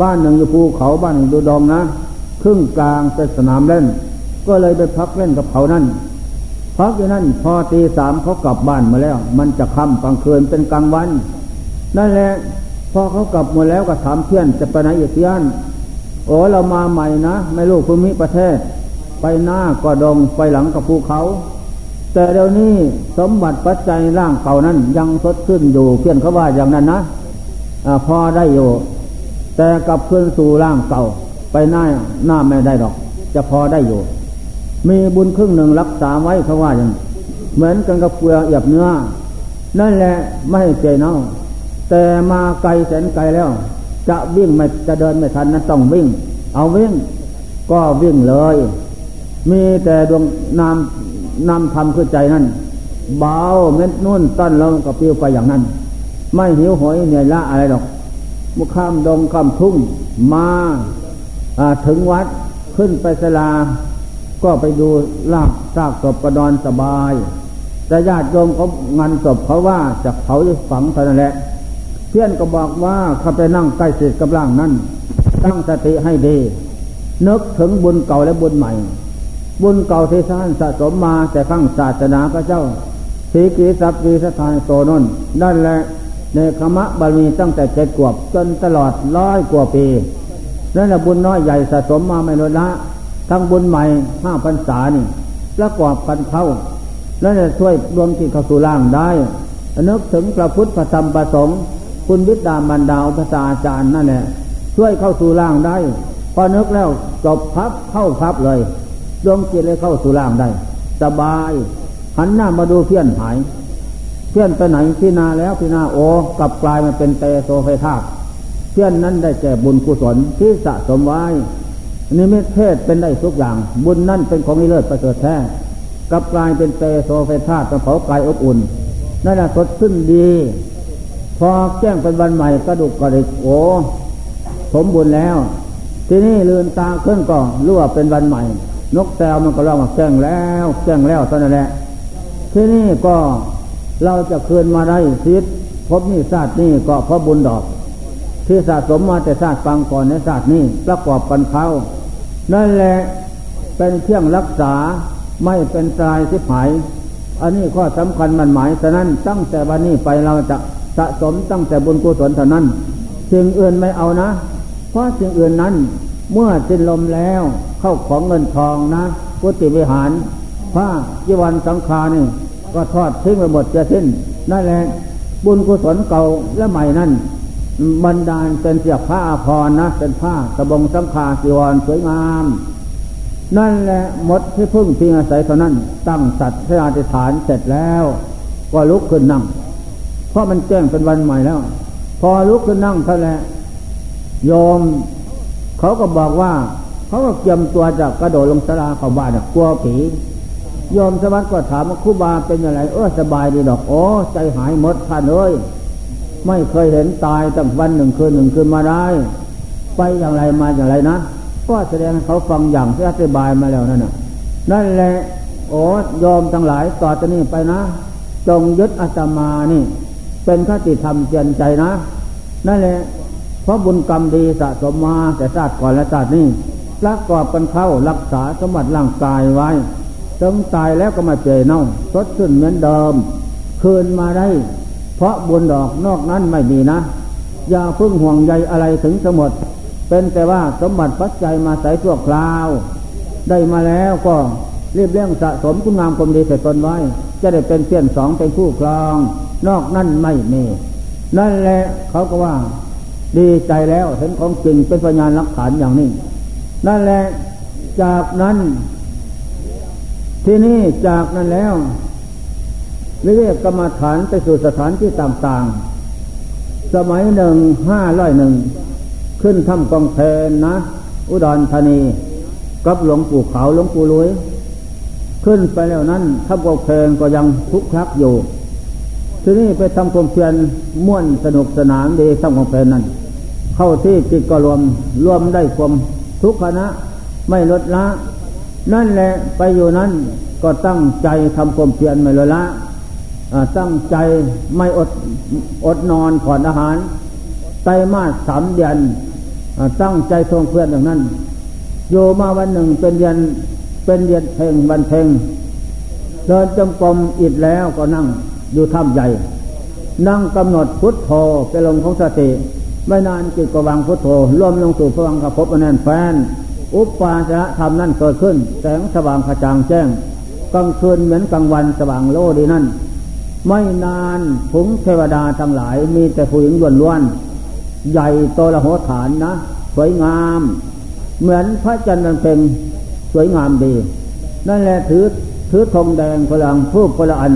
บ้านหนึ่งอยู่ภูเขาบ้านหนึ่งดูดองนะครึ่งกลางเป็นสนามเล่น ก็เลยไปพักเล่นกับเขานั่นพักอยู่นั่นพอตีสามเขากลับบ้านมาแล้ว มันจะค่ำกลางคืนเป็นกลางวัน นั่นแหละพอเขากลับมดแล้วก็ถามเพื่อนจะไปไหนอีกเพื่อนโอ้เรามาใหม่นะ ไม่รู้ภูมิประเทศ ไปหน้าก็ดงไปหลังกับภูเขา แต่เดี๋ยวนี้สมบัติปัจจัยร่างเก่านั้น ยังสดขึ้นอยู่เพื่อนเขาว่าอย่างนั้นนะอพอได้อยู่ แต่กลับคืนสู่ร่างเก่า ไปหน้าหน้าไม่ได้ดอก จะพอได้อยู่ มีบุญครึ่งหนึ่งรักษาไว้เพราว่าอย่างเหมือนกันกับเกลือเอียบเนื้อ นั่นแหละไม่ให้ใจเน่าแต่มาไกลแสนไกลแล้ว จะวิ่งไม่จะเดินไม่ทันนั้นต้องวิ่ง เอาวิ่ง ก็วิ่งเลย มีแต่ดวงนาม นำทำขึ้นใจนั่นเบาเม็ดนุ่นต้นเราก็ปิวไปอย่างนั้น ไม่หิวหอยเหนื่อยละอะไรหรอกมุข้ามดงข้ามทุ่งมาถึงวัดขึ้นไปสลา ก็ไปดูลากซากศพกระดอนสบายแต่ญาติโยมเขางานศพเขาว่าจะเผาฝังเท่านั้นแหละ เพื่อนก็บอกว่าเขาไปนั่งใกล้เศษกับร่างนั้น ตั้งสติให้ดีนึกถึงบุญเก่าและบุญใหม่ บุญเก่าที่ท่านสะสมมาแต่ข้างศาสนาพระเจ้าสีกีสัพวีสถานโตนนนั่นแหละในคมะบาลีตั้งแต่เจ็ดขวบจนตลอดร้อยกว่าปีนั่นแหละบุญน้อยใหญ่สะสมมาไม่ลดละทั้งบุญใหม่ห้าพรรษานี่ประกอบพันเท่าแล้วจะช่วยรวมที่เข้าสู่ล่างได้นึกถึงพระพุทธพระธรรมประสงค์คุณวิดามันดาวภาษาอาจารย์นั่นแหละช่วยเข้าสู่ล่างได้ พอนึกแล้วจบพับเข้าพับเลย ดวงจิตเลยเข้าสู่ล่างได้ สบาย หันหน้ามาดูเพี้ยนหาย เพื่อนไปไหนพินาแล้วพินาโอกลับกลายมาเป็นเตโซไฟธาตุเพื่อนนั้นได้แก่บุญกุศลที่สะสมไว้นิมิตเทศเป็นได้ทุกอย่าง บุญนั่นเป็นของนิเลิศประเสริฐแท้กลับกลายเป็นเตโซไฟธาตุเผากายอบอุ่นนั่นแหละสดขึ้นดี พอแจ้งเป็นวันใหม่กระดุกกระดิกโอ้สมบูรณ์แล้ว ทีนี้ลืนตาขึ้นก็รู้ว่าเป็นวันใหม่ นกแซวมันก็ร้องว่าแจ้งแล้วแจ้งแล้วเท่านั้นแหละที่นี้ก็เราจะคืนมาได้ชีวิตพบนี่ชาสตินี่ก็เพราะบุญดอก ที่สะสมมาแต่ชาสติฟังก่อนในชาสตินี้ประกอบกันเขานั่นแหละเป็นเครื่องรักษาไม่เป็นตายสิหาย อันนี้ข้อสำคัญมันหมายฉะนั้นตั้งแต่วันนี้ไปเราจะสะสมตั้งแต่บุญกุศลเท่านั้นสิ่งอื่นไม่เอานะ เพราะสิ่งอื่นนั้น เมื่อสิ้นลมแล้ว เข้าของเงินทองนะพุทธิวิหารพระจีวันสังฆานี่ก็ทอดทิ้งไปหมดจะสิ้นนั่นแหละบุญกุศลเก่าและใหม่นั้นบรรดาลเป็นเสียผ้าอาภรณ์นะเป็นผ้าสบงสังฆาสีวรสวยงาม นั่นแหละหมดที่พึ่งพิงอาศัยเท่านั้น ตั้งสัตว์ให้อธิษฐานเสร็จแล้ว ก็ลุกขึ้นนั่ง เพราะมันแจ้งเป็นวันใหม่แล้ว พอลุกขึ้นนั่งเท่านั้นโยม เขาก็บอกว่า เขาก็เกียมตัวจากกระโดดลงสลาเข้าบ้านกลัวผีโยมสวัสดิ์ก็ถามว่าคุบาเป็นยังไงเออสบายดีดอกโอ้ใจหายหมดท่านเอ้ยไม่เคยเห็นตายตั้งวันหนึ่งคืนหนึ่งคืนมาได้ ไปอย่างไรมาอย่างไรนะก็แสดงเขาฟังอย่างที่อธิบายมาแล้วนั่นน่ะนั่นแหละโอ้ยอมทั้งหลายต่อจากนี้ไปนะ จงยึดอาตมานี่ เป็นคติธรรมเจนใจนะ นั่นแหละเพราะบุญกรรมดีสะสมมาแต่ชาติก่อนและชาตินี้ ระกอบกันเข้ารักษาสมบัติร่างกายไว้ถึงตายแล้วก็มาเจเน่าสดขึ้นเหมือนเดิม คืนมาได้ เพราะบุญดอกนอกนั้นไม่มีนะ อย่าพึ่งห่วงใยอะไรถึงสมหมดเป็นแต่ว่าสมบัติปัจจัยมาใส่ชั่วคราว ได้มาแล้วก็รีบเร่งสะสมคุณงามความดีใส่ตนไว้ จะได้เป็นเพื่อนสองเป็นคู่ครอง นอกนั้นไม่มีนั่นแหละเขาก็ว่า ดีใจแล้วเห็นของจริงเป็นพยานหลักฐานอย่างนี้ นั่นแหละจากนั้น ที่นี่จากนั้นแล้ววิเวกกรรมฐานไปสู่สถานที่ต่างๆ สมัยหนึ่งห้าร้อยหนึ่งขึ้นถ้ำกองเพนนะ อุดรธานี กับหลวงปู่เขาหลวงปู่ลุย ขึ้นไปแล้วนั้นถ้ำกองเพนก็ยังทุกข์คักอยู่ ที่นี้ไปทำความเพียรม่วนสนุกสนานดีถ้ำกองเพนนั้น เข้าที่จิตก็รวมรวมได้ความ ทุกขณะไม่ลดละ นั่นแหละไปอยู่นั้นก็ตั้งใจทำความเพียรไม่ลดละตั้งใจไม่อดอดนอนผ่อนอาหารไตมาสสามเดือนตั้งใจทรงเพื่อนอย่างนั้น โยมาวันหนึ่งเป็นเดือนเป็นเดือนเพลงวันเพลงเดินจงกรมอิดแล้วก็นั่งอยู่ถ้ำใหญ่ นั่งกำหนดพุทโธไปลงของสติ ไม่นานจิตก็วางพุทโธรวมลงสู่พวังกระพบอนันแฟน อุปปาจะธรรมนั่นเกิดขึ้น แสงสว่างกระจ่างแจ้งกลางคืนเหมือนกลางวันสว่างโลดีนั่น ไม่นานผงเทวดาทั้งหลายมีแต่ผู้หญิงล้วนล้วนใหญ่โตละหัวฐานนะ สวยงาม เหมือนพระจันทร์เป็นสวยงามดี นั่นแหละถือถือธงแดงพลังพูบพละอัน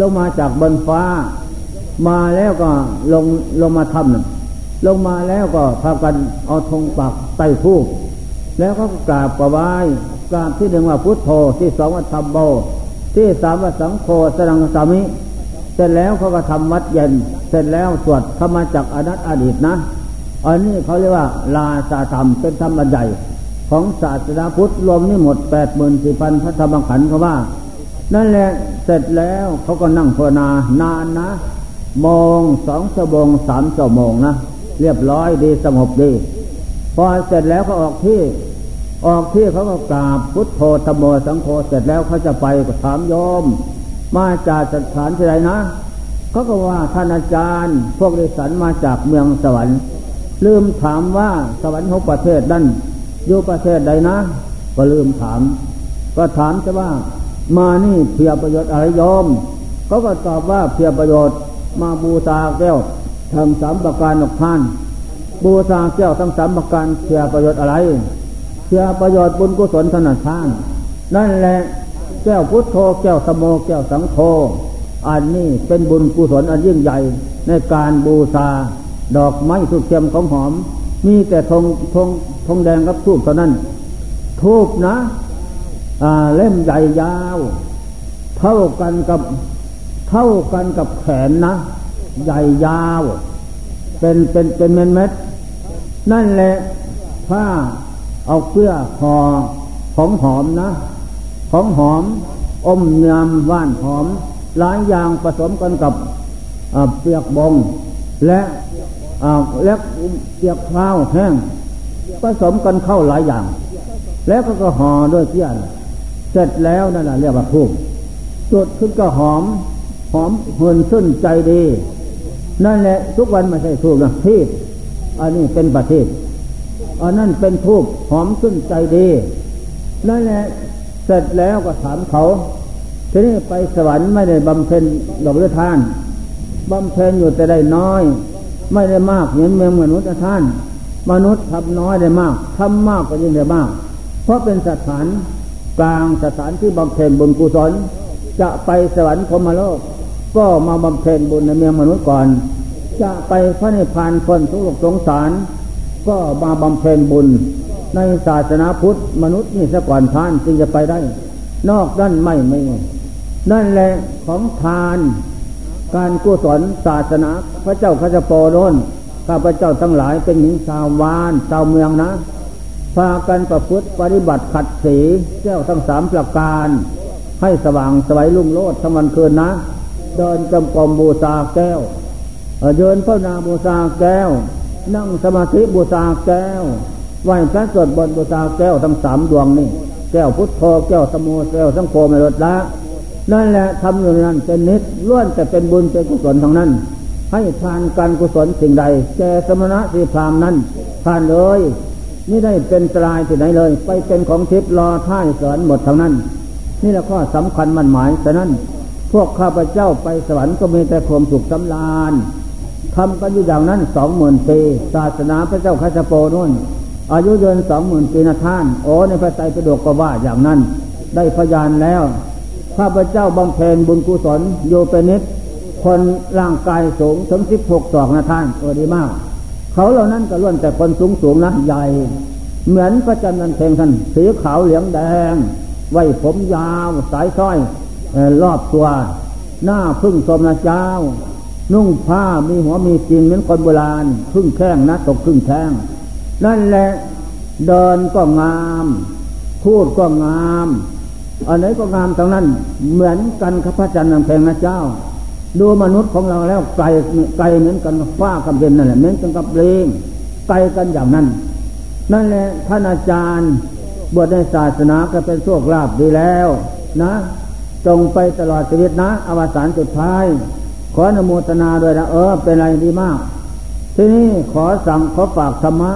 ลงมาจากบนฟ้า มาแล้วก็ลงลงมาทำ ลงมาแล้วก็พากันเอาธงปักใต้ผูบแล้วก็กราบกราบกราบที่หนึ่งว่าพุทโธที่สองว่าธรรมโบที่สามว่าสังโฆสรังสามิ เสร็จแล้วเขาก็ทำวัดเย็น เสร็จแล้วสวดธรรมจักอนัตอดีตนะ อันนี้เขาเรียกว่า ลาสาธรรมเป็นธรรมใหญ่ของศาสนาพุทธรวมนี่หมดแปดหมื่นสี่พันพระธรรมขันธ์เขาว่า นั่นแหละเสร็จแล้วเขาก็นั่งภาวนานานนะ มองสองชั่วโมงสามชั่วโมงนะ เรียบร้อยดีสงบดี พอเสร็จแล้วก็ออกที่ ออกที่เขาก็กราบพุทโธธรรมโมสังโฆเสร็จแล้วเขาจะไปก็ถามโยม มาจากสถานที่ใดนะเขาก็ว่าท่านอาจารย์ พวกดิสันมาจากเมืองสวรรค์ ลืมถามว่าสวรรค์ของประเทศนั้นอยู่ประเทศใดนะ ก็ลืมถาม ก็ถามจะว่ามานี่เพียประโยชน์อะไรยอมเขาก็ตอบว่าเพียประโยชน์มาบูชาแก้ว ทำสามประการออกท่าน บูชาแก้วทั้งสามประการเพียประโยชน์อะไรเพียประโยชน์บุญกุศลถนัดท่าน นั่นแหละแก้วพุทโธแก้วสมโมแก้วสังโฆอันนี้เป็นบุญกุศลอันยิ่งใหญ่ในการบูชาดอกไม้ทุกเทียมของหอม มีแต่ธงธงธงแดงกับทูบเท่านั้นทูบนะอ่าเล่มใหญ่ยาว เท่ากันกับเท่ากันกับแขนนะ ใหญ่ยาวเป็นเป็นเป็นเม็ดเม็ดนั่นแหละผ้าเอาเกลือหอของหอมนะ ของหอม อมเนียมว่านหอม หลายอย่างผสมกันกับเปียกบง และและเปียกเท้าแห้งผสมกันเข้าหลายอย่าง แล้วก็ก็ห่อด้วยเทียนเสร็จแล้วนั่นแหละเรียกว่าทูบจุดขึ้นก็หอม หอมเหินซึ้นใจดี นั่นแหละทุกวันไม่ใช่ทูบนะทีอันนี้เป็นประเทศอันนั้นเป็นทูบหอมซึ้นใจดี นั่นแหละเสร็จแล้วก็ถามเขาทีนี้ไปสวรรค์ไม่ได้บำเพ็ญดอกเลือทานบำเพ็ญอยู่แต่ได้น้อย ไม่ได้มากเหมือนเมืองมนุษย์ท่าน มนุษย์ทำน้อยได้มากทำมากก็ยิ่งได้มาก เพราะเป็นสถานกลางสถานที่บำเพ็ญบุญกุศลจะไปสวรรค์พมโลก ก็มาบำเพ็ญบุญในเมืองมนุษย์ก่อน จะไปพระนิพพานพ้นทุกข์สงสาร ก็มาบำเพ็ญบุญ ในศาสนาพุทธมนุษย์นี่สะก่อนท่านจึงจะไปได้ นอกนั้นไม่ไม่นั่นแหละของทาน การกุศลศาสนา พระเจ้าข้าจะโปรนข้าพระเจ้าทั้งหลายเป็นหญิงชาววานชาวเมืองนะพากันประพฤติปฏิบัติขัดสีแก้วทั้งสามประการ ให้สว่างสวัยลุ่งโลดทั้งวันคืนนะ เดินจำกรมบูชาแก้วเดินพระนาบูชาแก้ว นั่งสมาธิบูชาแก้วไหว้พระสวดบนบูชาแก้วทั้งสามดวงนี่แก้วพุทโธแก้วสมุทแก้วสังโฆไม่ลดละนั่นแหละทำอยู่นั้นเป็นนิดล้วนแต่เป็นบุญเป็นกุศลทางนั้น ให้ทานการกุศลสิ่งใดแก่สมณะสีพรามนั้นทานเลยไม่ได้เป็นตรายที่ไหนเลย ไปเป็นของทิพย์รอท่ายสอนหมดทางนั้น นี่แหละข้อสำคัญมันหมายฉะนั้น พวกข้าพเจ้าไปสวรรค์ก็มีแต่ความสุขสำราญทำกันอยู่อย่างนั้นสองหมื่นปี ศาสนาพระเจ้าคาสโปนุ่น อายุยืนสองหมื่นปีนะท่าน โอ้ในพระไตรปิฎกก็ว่าอย่างนั้น ได้พยานแล้ว ข้าพเจ้าบำเพ็ญบุญกุศลโยเป็นนิดคนร่างกายสูงถึงสิบหกศอกนะท่านเออดีมาก เขาเหล่านั้นก็ล้วนแต่คนสูงสูงนะใหญ่ เหมือนพระจันทร์นันเพงท่านสีขาวเหลืองแดง ไว้ผมยาวสายสร้อย รอบตัว หน้าพึ่งสมนะเจ้า นุ่งผ้ามีหัวมีจริงเหมือนคนโบราณ พึ่งแข้งนะตกพึ่งแข้ง นั่นแหละเดินก็งามพูดก็งามอันไหนก็งามตรงนั้น เหมือนกันข้าพเจ้านังเพลงนะเจ้า ดูมนุษย์ของเราแล้วไกลไกลเหมือนกันฟ้ากับเย็นนั่นแหละเหมือนกันกับเลงไกลกันอย่างนั้น นั่นแหละท่านอาจารย์บวชในศาสนาก็เป็นโชคลาภดีแล้ว นะ จงไปตลอดชีวิตนะ อวสานสุดท้าย ขออนุโมทนาด้วยนะเออ เป็นอะไรดีมาก ที่นี่ขอสั่งขอฝากธรรมะ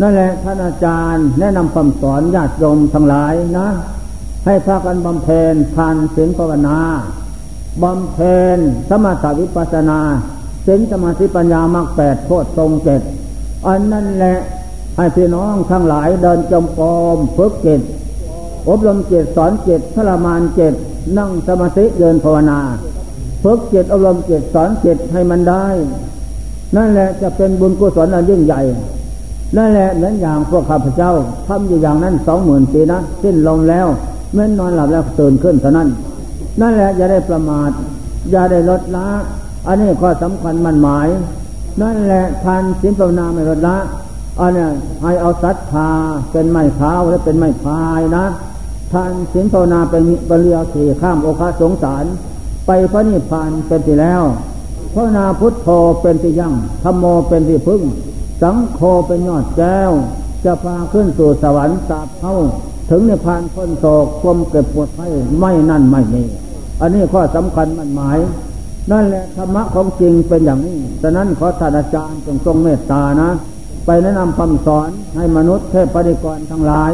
นั่นแหละท่านอาจารย์แนะนำคำสอนญาติโยมทั้งหลายนะ ให้พากันบำเพ็ญทานศีลภาวนาบำเพ็ญสมาธิวิปัสนาศีลสมาธิปัญญามรรคแปดโทษทรงเจ็ดอันนั้นแหละให้พี่น้องทั้งหลายเดินจมกรมฝึกจิตอบรมจิตสอนจิตทรมานจิต นั่งสมาธิเดินภาวนาฝึกจิตอบรมณ์จิตสอนจิตให้มันได้ นั่นแหละจะเป็นบุญกุศลอันยิ่งใหญ่ นั่นแหละเหมือนอย่างพวกข้าพเจ้าทำอยู่อย่างนั้นสองหมื่นปีนะสิ้นลงแล้วเมื่อนอนหลับแล้วตื่นขึ้นเท่านั้น นั่นแหละอย่าได้ประมาท อย่าได้ลดละ อันนี้ข้อสำคัญมันหมาย นั่นแหละทานสินภาวนาไม่ลดละอันนี้ให้เอาศรัทธาเป็นไม้เท้าและเป็นไม้พายนะ ทานสินภาวนาเป็นบริยขี่ข้ามโอคาสงสาร ไปพระนิพพานเป็นที่แล้วพระนาพุทโธเป็นที่ยั่งธรรมโมเป็นที่พึ่ง สังโฆเป็นยอดแก้ว จะพาขึ้นสู่สวรรค์สาบเท่าถึงในพานพ้นโศกความเก็บปวดไข้ไม่นั่นไม่มีอันนี้ข้อสำคัญมันหมาย นั่นแหละธรรมะของจริงเป็นอย่างนี้ฉะนั้นขอท่านอาจารย์จงทรงเมตตานะ ไปแนะนำคำสอนให้มนุษย์เทพปฏิกรทั้งหลาย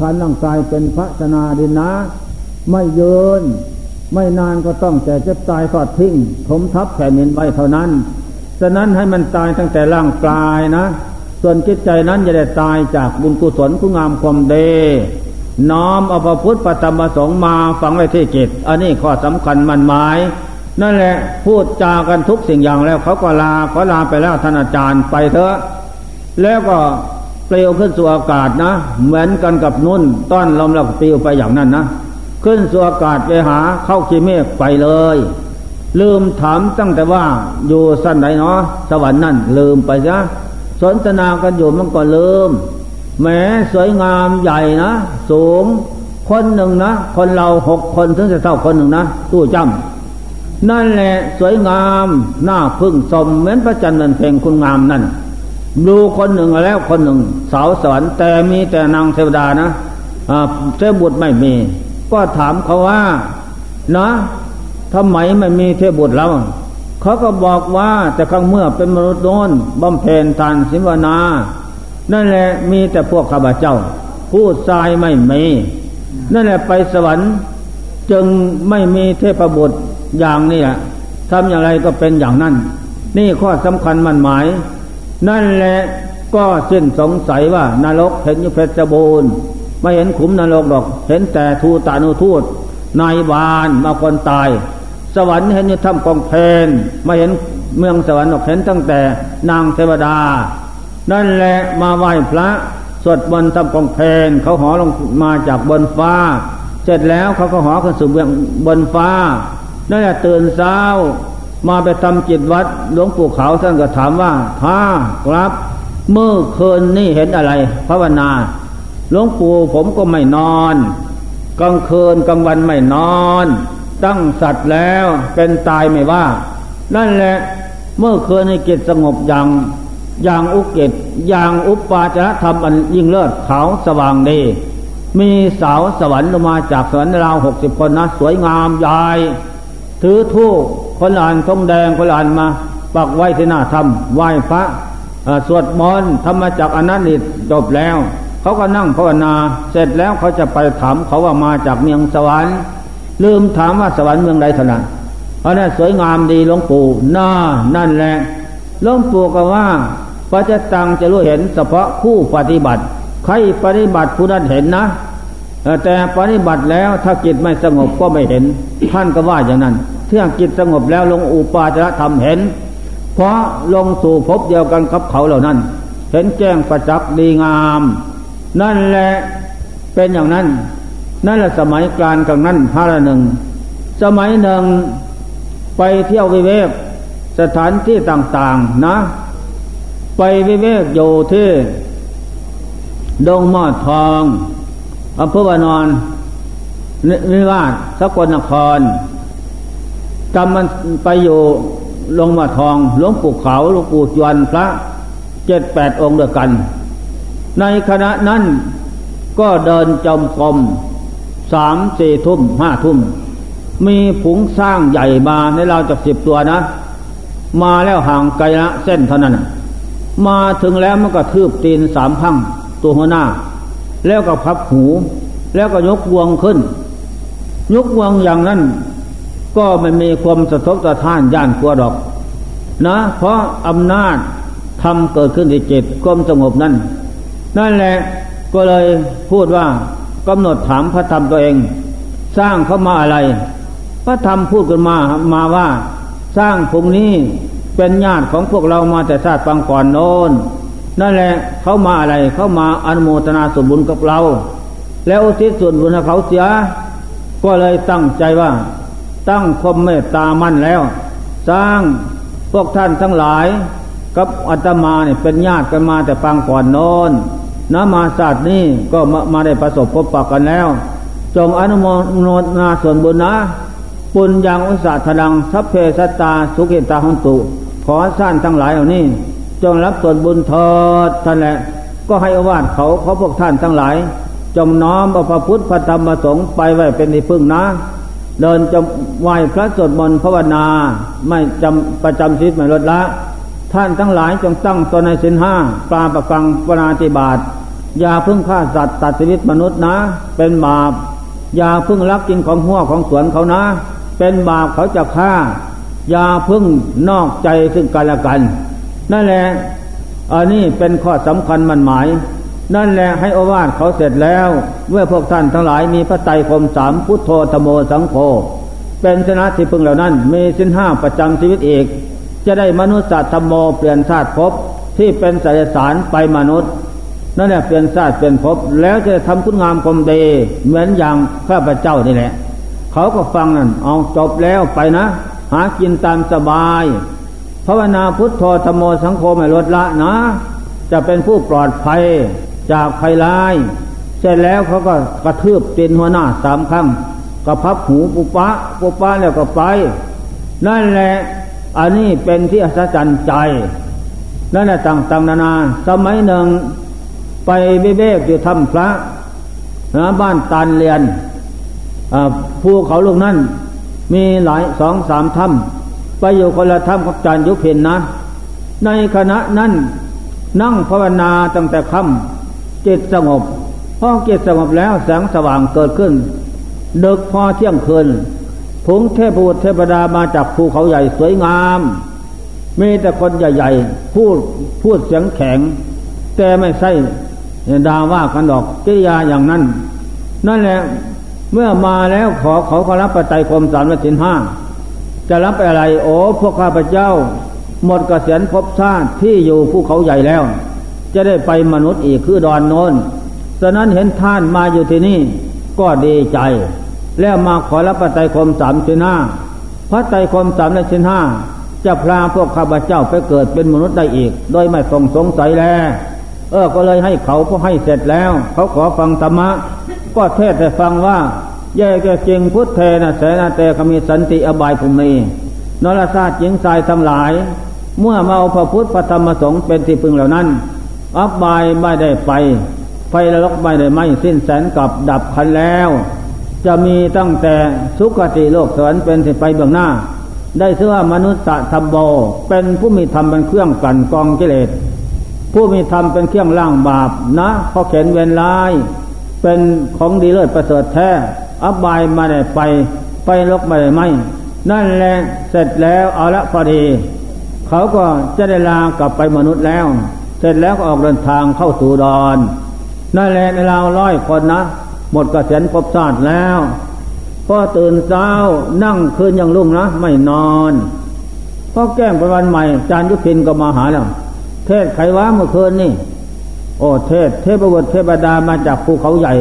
สังขารร่างกายเป็นพระสนาดินนะ ไม่เยิน ไม่นานก็ต้องแต่จะตายทอดทิ้งถมทับแผ่นดินไว้เท่านั้น ฉะนั้นให้มันตายตั้งแต่ร่างกายนะ ส่วนจิตใจนั้นจะได้ตายจากบุญกุศลคุณงามความเดน้อมเอาพระพุทธปฏิมาสงมาฝังไว้ที่จิต อันนี้ข้อสำคัญมันหมาย นั่นแหละพูดจากันทุกสิ่งอย่างแล้วเขาก็ลาเขาลาไปแล้วท่านอาจารย์ไปเถอะ แล้วก็ ปลวขึ้นสู่อากาศนะ เหมือนกันกับนุ่นต้อนลมแล้วปลิวไปอย่างนั้นนะ ขึ้นสู่อากาศไปหาเข้าขีเมฆไปเลย ลืมถามตั้งแต่ว่าอยู่สั้นไหนเนาะสวรรค์นั่นลืมไปซะสนทนากันอยู่มันก็ลืมแม้สวยงามใหญ่นะ สูง คนหนึ่งนะ คนเราหกคนถึงจะเท่าคนหนึ่งนะตู้จำนั่นแหละสวยงามหน้าพึ่งสมเหมือนพระจันทร์นันเพลงคุณงามนั่น ดูคนหนึ่งแล้วคนหนึ่ง สาวสวรรค์แต่มีแต่นางเทวดานะเจ้าบุตรไม่มี ก็ถามเขาว่านะทำไมไม่มีเทพบุตรแล้วเขาก็บอกว่าแต่ครั้งเมื่อเป็นมนุษย์โน้นบำเพ็ญทานสิวนา นั่นแหละมีแต่พวกข้าพเจ้าพูดทรายไม่มี นั่นแหละไปสวรรค์ จึงไม่มีเทพบุตรอย่างนี้แหละทำอย่างไรก็เป็นอย่างนั้น นี่ข้อสำคัญมันหมาย นั่นแหละก็สิ้นสงสัยว่านรกเห็นอยู่เพชรบูรณ์ไม่เห็นขุมนรกดอก เห็นแต่ทูตานุทูตนายบานมาคนตาย สวรรค์เห็นอยู่ถ้ำกองเพนไมาเห็นเมืองสวรรค์หรอกเห็นตั้งแต่นางเทวดา นั่นแหละมาไหว้พระสวดบนถ้ำกองเพนเขาหอลงมาจากบนฟ้า เสร็จแล้วเขาก็หอขึ้นสู่เบื้องบนฟ้านั่นแหละตื่นเช้า มาไปทำจิตวัดหลวงปู่เขาท่านก็ถามว่าท้าครับเมื่อคืนนี่เห็นอะไรภาวนาหลวงปู่ผมก็ไม่นอนกลางคืนกลางวันไม่นอน ตั้งสัตว์แล้วเป็นตายไม่ว่า นั่นแหละเมื่อคืนในกิจสงบอย่างอย่างอุกิจอย่างอุปปาจารธรรมอันยิ่งเลิศเขาสว่างดี มีสาวสวรรค์ลงมาจากสวรรค์ราวหกสิบคนนะ สวยงามใหญ่ ถือทูกคนอ่านทงแดงคนอ่านมา ปักไว้ที่หน้าธรรมไหว้พระสวดมนต์ธรรมจักอนันติจบแล้ว เขาก็นั่งภาวนา เสร็จแล้วเขาจะไปถามเขาว่ามาจากเมืองสวรรค์ ลืมถามว่าสวรรค์เมืองใดเท่านั้นเพราะนั้นสวยงามดีหลวงปู่น่านั่นแหละหลวงปู่ก็ว่าพระเจ้าตังจะรู้เห็นเฉพาะผู้ปฏิบัติ ใครปฏิบัติผู้นั้นเห็นนะ แต่ปฏิบัติแล้วถ้าจิตไม่สงบก็ไม่เห็น ท่านก็ว่าอย่างนั้นเที่ยงจิตสงบแล้วลงอุปาจารธรรมเห็น เพราะลงสู่พบเดียวกันกับเขาเหล่านั้น เห็นแจ้งประจักษ์ดีงาม นั่นแหละเป็นอย่างนั้น นั่นแหละสมัยกลางกลางนั้นพระหนึ่ง สมัยหนึ่งไปเที่ยววิเวกสถานที่ต่างๆนะ ไปวิเวกอยู่ที่ดงมอดทอง อำเภอวานอนนิวาสสกลนครจำมันไปอยู่ลงมาทองหลวงปู่เขาหลวงปู่จวนพระเจ็ดแปดองค์เดียวกัน ในขณะนั้นก็เดินจมกรมสามสี่ทุ่มห้าทุ่ม มีผงสร้างใหญ่มาในเราจากสิบตัวนะ มาแล้วห่างไกลละเส้นเท่านั้น มาถึงแล้วมันก็ทืบตีนสามพังตัวหัวหน้า แล้วก็พับหู แล้วก็ยกวงขึ้น ยกวงอย่างนั้น ก็ไม่มีความสะทกสะท้านย่านกลัวดอก นะ เพราะอำนาจทำเกิดขึ้นในจิตความสงบนั้น นั่นแหละก็เลยพูดว่ากำหนดถามพระธรรมตัวเอง สร้างเขามาอะไร พระธรรมพูดกันมามาว่า สร้างพวกนี้เป็นญาติของพวกเรามาแต่ชาติปังก่อนโน้น นั่นแหละเขามาอะไรเขามาอนุโมทนาส่วนบุญกับเรา แล้วอุทิศส่วนบุญให้เขาเสีย ก็เลยตั้งใจว่า ตั้งความเมตตามั่นแล้ว สร้างพวกท่านทั้งหลายกับอาตมาเนี่ยเป็นญาติกันมาแต่ปังก่อนน้นนะมาศาสตร์นี้ก็มามาได้ประสบพบปะกันแล้ว จงอนุโมทนาส่วนบุญนะปุญญังอุสาทลังทัพเพสตาสุขิตาหุนตุ ขอสั้นทั้งหลายเหล่านี้ จงรับส่วนบุญทอดท่านแหละ ก็ให้อวาดเขาเขาพวกท่านทั้งหลาย จงน้อมพระพุทธพระธรรมพระสงฆ์ไปไว้เป็นที่พึ่งนะ เดินจะไหวพระสวดมนต์ภาวนา ไม่จำประจำชีวิตไม่ลดละ ท่านทั้งหลายจงตั้งตนในสินห้าปลาประกังปนาติบาตอย่าพึ่งฆ่าสัตว์ตัดชีวิตมนุษย์นะ เป็นบาป อย่าพึ่งลักกินของหัวของสวนเขานะ เป็นบาปเขาจะฆ่า อย่าพึ่งนอกใจซึ่งกันและกัน นั่นแหละอันนี้เป็นข้อสำคัญมันหมาย นั่นแหละให้อวาทเขาเสร็จแล้ว เมื่อพวกท่านทั้งหลายมีพระไตรคมสามพุทโธธโมสังโฆเป็นชนะที่พึงเหล่านั้น มีสินห้าประจำชีวิตเอกจะได้มนุษย์ธรรมโมเปลี่ยนชาติภพที่เป็นสายสารไปมนุษย์นั่นแหละเป็นชาติเป็นภพแล้วจะทำคุณงามความดีเหมือนอย่างข้าพเจ้านี่แหละ เขาก็ฟังนั่นเอาจบแล้วไปนะ หากินตามสบาย ภาวนาพุทโธธโมสังโฆไม่ลดละนะ จะเป็นผู้ปลอดภัยจากภัยร้าย เสร็จแล้วเขาก็กระทืบตีนหัวหน้าสามครั้งกระพับหูปุปะปุปะแล้วก็ไป นั่นแหละอันนี้เป็นที่อัศจรรย์ใจนั่นแหละต่างๆนานา สมัยหนึ่งไปเบ้เบ้อยู่ถ้ำพระนะบ้านตานเรียนภูเขาลูกนั้น มีหลายสองสามถ้ำ ไปอยู่คนละถ้ำกับจานยุพินนะ ในขณะนั้นนั่งภาวนาตั้งแต่ค่ำจิตสงบพอจิตสงบแล้วแสงสว่างเกิดขึ้นเดึกพอเที่ยงคืนผงเทพบุตรเทพดามาจากภูเขาใหญ่สวยงามมีแต่คนใหญ่ๆ พูดพูดเสียงแข็ง แต่ไม่ใช่ดาว่ากันดอกกิริยาอย่างนั้น นั่นแหละเมื่อมาแล้วขอขาขอรับปัจจัยคมสามและสินห้า จะรับไปอะไร โอ้พวกข้าพเจ้า หมดกเกษียณภพชาติที่อยู่ภูเขาใหญ่แล้ว จะได้ไปมนุษย์อีกคือดอนโนนฉะนั้นเห็นท่านมาอยู่ที่นี่ก็ดีใจ แล้วมาขอรับปัจจัยคมสามสินห้าพระไตรคมสามและสินห้าจะพาพวกข้าพเจ้าไปเกิดเป็นมนุษย์ได้อีก โดยไม่ต้องสงสัยแล้วเออก็เลยให้เขาพอให้เสร็จแล้ว เขาขอฟังธรรมะ ก็เทศให้ฟังว่า แย่แกจริงพุทธเทนะแสนาเตขมีสันติอบายภูมินรชาติหญิงชายทั้งหลาย เมื่อมาเอาพระพุทธพระธรรมสงฆ์เป็นที่พึงเหล่านั้นอบายไม่ได้ไป ไฟละลกไม่ได้ไหมสิ้นแสนกับดับคันแล้ว จะมีตั้งแต่สุคติโลกสวรรค์เป็นที่ไปเบื้องหน้า ได้เสื่อมนุษย์ธรรมโบเป็นผู้มีธรรมเป็นเครื่องกันกองกิเลสผู้มีธรรมเป็นเครื่องล่างบาปนะเพราะเข็นเวนลาย เป็นของดีเลิศประเสริฐแท้อบายมาได้ไป ไปลกมาได้ไม่นั่นแหละเสร็จแล้วเอาละพอดี เขาก็จะได้ลากลับไปมนุษย์แล้ว เสร็จแล้วก็ออกเดินทางเข้าสู่ดอน นั่นแหละในราร้อยคนนะ หมดกระเสียนพบชาสติแล้วพอตื่นเช้านั่งคืนยังลุ่งนะ ไม่นอนพอแก้มไปวันใหม่ จานยุพินก็มาหาแล้ว เทศไขว้เมื่อคืนนี่ โอ้เทศเทพบุตรเทพดามาจากภูเขาใหญ่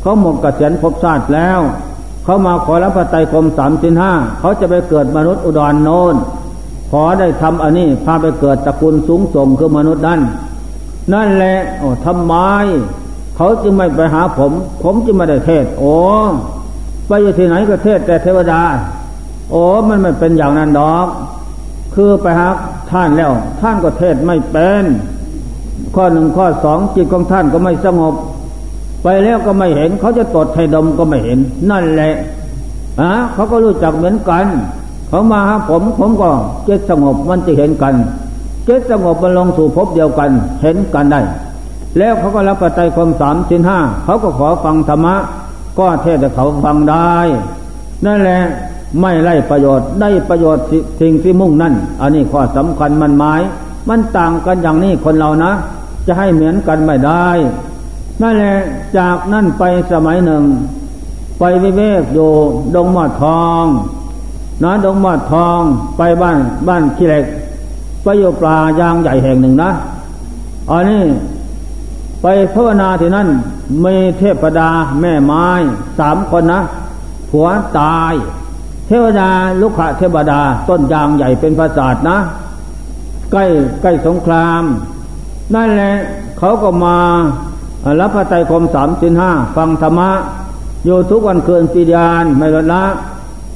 เขาหมกกระเสียนพบชาติแล้ว เขามาขอรับพระไตรคมสามสินห้าเขาจะไปเกิดมนุษย์อุดรโนนขอได้ทำอันนี้พาไปเกิดตระกูลสูงส่งคือมนุษย์นั่นนั่นแหละโอ้ทำไมเขาจึงไม่ไปหาผม ผมจึงไม่ได้เทศ โอ้ไปอยู่ที่ไหนก็เทศแต่เทวดา โอ้มันไม่เป็นอย่างนั้นดอก คือไปหาท่านแล้ว ท่านก็เทศไม่เป็น ข้อหนึ่งข้อสองจิตของท่านก็ไม่สงบ ไปแล้วก็ไม่เห็น เขาจะตดให้ดมก็ไม่เห็น นั่นแหละอะเขาก็รู้จักเหมือนกัน เขามาหาผมผมก็เจตสงบมันจะเห็นกันเจตสงบมันลงสู่พบเดียวกัน เห็นกันได้ แล้วเขาก็รับปัจจัยความสามสินห้าเขาก็ขอฟังธรรมะก็เทศให้เขาฟังได้ นั่นแหละไม่ไล่ประโยชน์ได้ประโยชน์สิ่งที่มุ่งนั่น อันนี้ข้อสำคัญมันหมาย มันต่างกันอย่างนี้คนเรานะ จะให้เหมือนกันไม่ได้นั่นแหละจากนั่นไปสมัยหนึ่ง ไปวิเวกอยู่ดงมอดทองนะดงมอดทองไปบ้านบ้านขี้เหล็ก ไปอยู่ปลายางใหญ่แห่งหนึ่งนะอันนี้ไปภาวนาที่นั่นมีเทพดาแม่ไม้สามคนนะผัวตาย เทวดาลุกขะเทวดาต้นยางใหญ่เป็นปราสาทนะ ใกล้ใกล้สงคราม นั่นแหละเขาก็มารับพระไตรคมสามสินห้าฟังธรรมะอยู่ทุกวันเคืนปีเดียนไม่ลดละ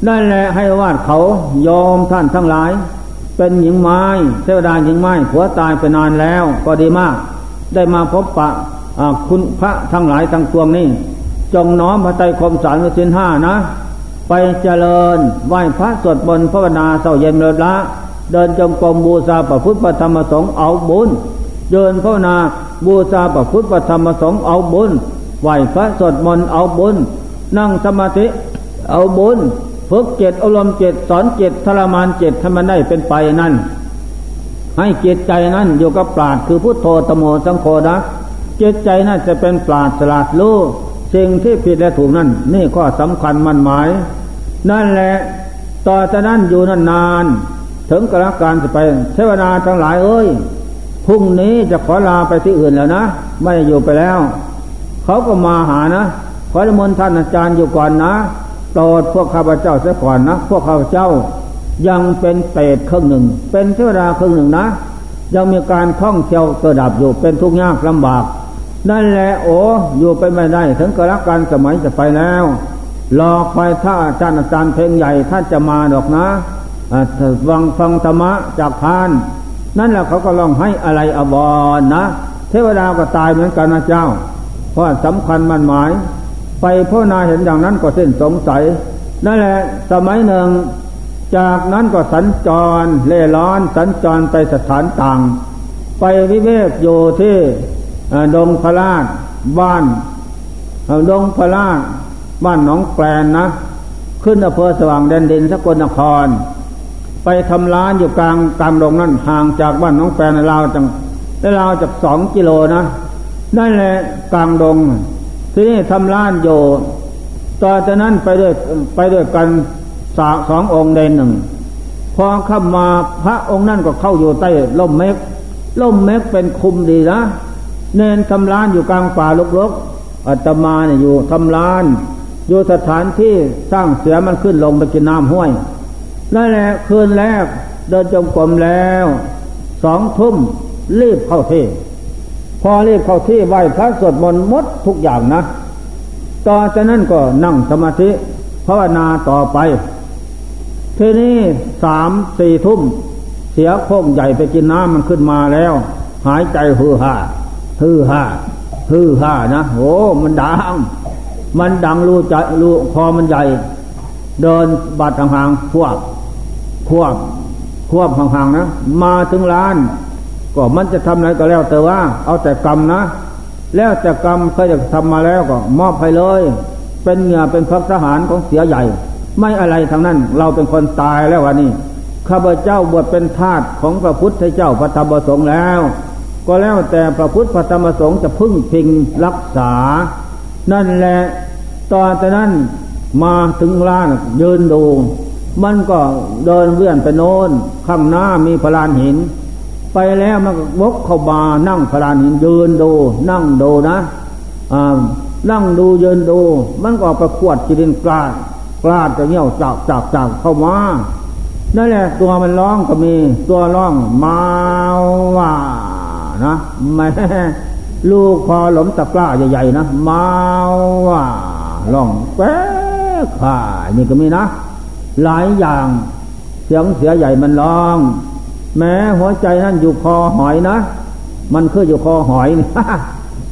นั่นแหละให้วาดเขายอมท่านทั้งหลาย เป็นหญิงไม้เทวดาหญิงไม้ผัวตายไปนานแล้วก็ดีมาก ได้มาพบปะคุณพระทั้งหลายทั้งปวงนี้จงน้อมพระไตรคมสามสินห้านะ ไปเจริญไหว้พระสวดมนต์ภาวนาเศร้าเย็นเลิศละเดินจงกรมบูชาพระพุทธธรรมสงฆ์เอาบุญ เดินภาวนาบูชาพระพุทธธรรมสงฆ์เอาบุญไหวพระสวดมนต์เอาบุญนั่งสมาธิเอาบุญฝึกเจตอารมณ์เจตสอนเจตทรมานเจตให้มันได้เป็นไปนั่น ให้เจตใจนั้นอยู่กับปราดคือพุทโธตโมสังโฆนะเจตใจนั้นจะเป็นปราดสลาดรู้สิ่งที่ผิดและถูกนั่น นี่ข้อสำคัญมั่นหมาย นั่นแหละต่อจากนั้นอยู่นานนานถึงกระการจะไปเทวดาทั้งหลายเอ้ย พรุ่งนี้จะขอลาไปที่อื่นแล้วนะ ไม่อยู่ไปแล้ว เขาก็มาหานะ ขอมนท่านอาจารย์อยู่ก่อนนะโปรดพวกข้าพเจ้าเสียก่อนนะ พวกข้าพเจ้ายังเป็นเปรตครึ่งหนึ่ง เป็นเทวดาครึ่งหนึ่งนะ ยังมีการท่องเที่ยวเกิดดับอยู่เป็นทุกข์ยากลำบาก นั่นแหละโอ้อยู่ไปไม่ได้ ถึงกระการสมัยจะไปแล้วรอคอยถ้าอาจารย์อาจารย์เพลงใหญ่ท่านจะมาดอกนะฟังฟังธรรมะจากทาน นั่นแหละเขาก็ลองให้อะไรอบอนนะ เทวดาก็ตายเหมือนกันนะเจ้า เพราะสำคัญมันหมาย ไปพ่อนาเห็นอย่างนั้นก็เส้นสงสัย นั่นแหละสมัยหนึ่ง จากนั้นก็สัญจรเล่ร้อนสัญจรไปสถานต่าง ไปวิเวกอยู่ที่ดงพราชบ้านดงพระราชบ้านหนองแปลนนะ ขึ้นอำเภอสว่างแดนดินสกลนคร ไปทำร้านอยู่กลางกลางดงนั่นห่างจากบ้านหนองแปนราวจังได้ราวจากสองกิโลนะนั่นแหละกลางดง ที่นี่ทำร้านอยู่ต่อจากนั้นไปด้วยไปด้วยกันสาสององค์เดนหนึ่ง พอเข้ามาพระองค์นั่นก็เข้าอยู่ใต้ล่มเมฆล่มเมฆเป็นคุมดีนะเน้นทำร้านอยู่กลางป่าลกๆอาตมาเนี่ยอยู่ทำร้าน อยู่สถานที่สร้างเสือมันขึ้นลงไปกินน้ำห้วย นั่นแหละคืนแรกเดินจงกรมแล้วสองทุ่มรีบเข้าที่ พอรีบเข้าที่ไหวพระสวดมนต์มดทุกอย่างนะ ต่อจากนั้นก็นั่งสมาธิภาวนาต่อไป ทีนี้สามสี่ทุ่ม เสียโค้งใหญ่ไปกินน้ำมันขึ้นมาแล้ว หายใจฮือฮาฮือฮาฮือฮานะโอ้มันดัง มันดังรูใจรูคอมันใหญ่ เดินบัดห่างๆควบ ควบควบห่างๆนะ มาถึงร้าน ก็มันจะทำอะไรก็แล้วแต่ว่า เอาแต่กรรมนะ แล้วแต่กรรมเคยจะทำมาแล้วก็มอบให้เลย เป็นเงือเป็นพักทหารของเสียใหญ่ ไม่อะไรทั้งนั้น เราเป็นคนตายแล้ววันนี้ข้าพเจ้าบวชเป็นทาสของพระพุทธเจ้าพระธรรมประสงค์แล้ว ก็แล้วแต่พระพุทธพระธรรมประสงค์จะพึ่งพิงรักษา นั่นแหละตอนแต่นั้นมาถึงร้านยืนดู มันก็เดินเวียนไปโน้นข้างหน้ามีพลานหิน ไปแล้วมันวกเข้ามานั่งพลานหินยืนดูนั่งดูนะอ่านั่งดูยืนดู มันก็ไปขวดจิรินกลาดกลาดจะเงี้ยวจากจากจากเข้ามานั่นแหละตัวมันร้องก็มี ตัวร้องมาว่านะแม่ลูกพอหลมตะกร้าใหญ่ๆนะมาว่าร้องแป๊กข่านี่ก็มีนะ หลายอย่าง เสียงเสียใหญ่มันร้อง แม้หัวใจนั่นอยู่คอหอยนะ มันคืออยู่คอหอยนี่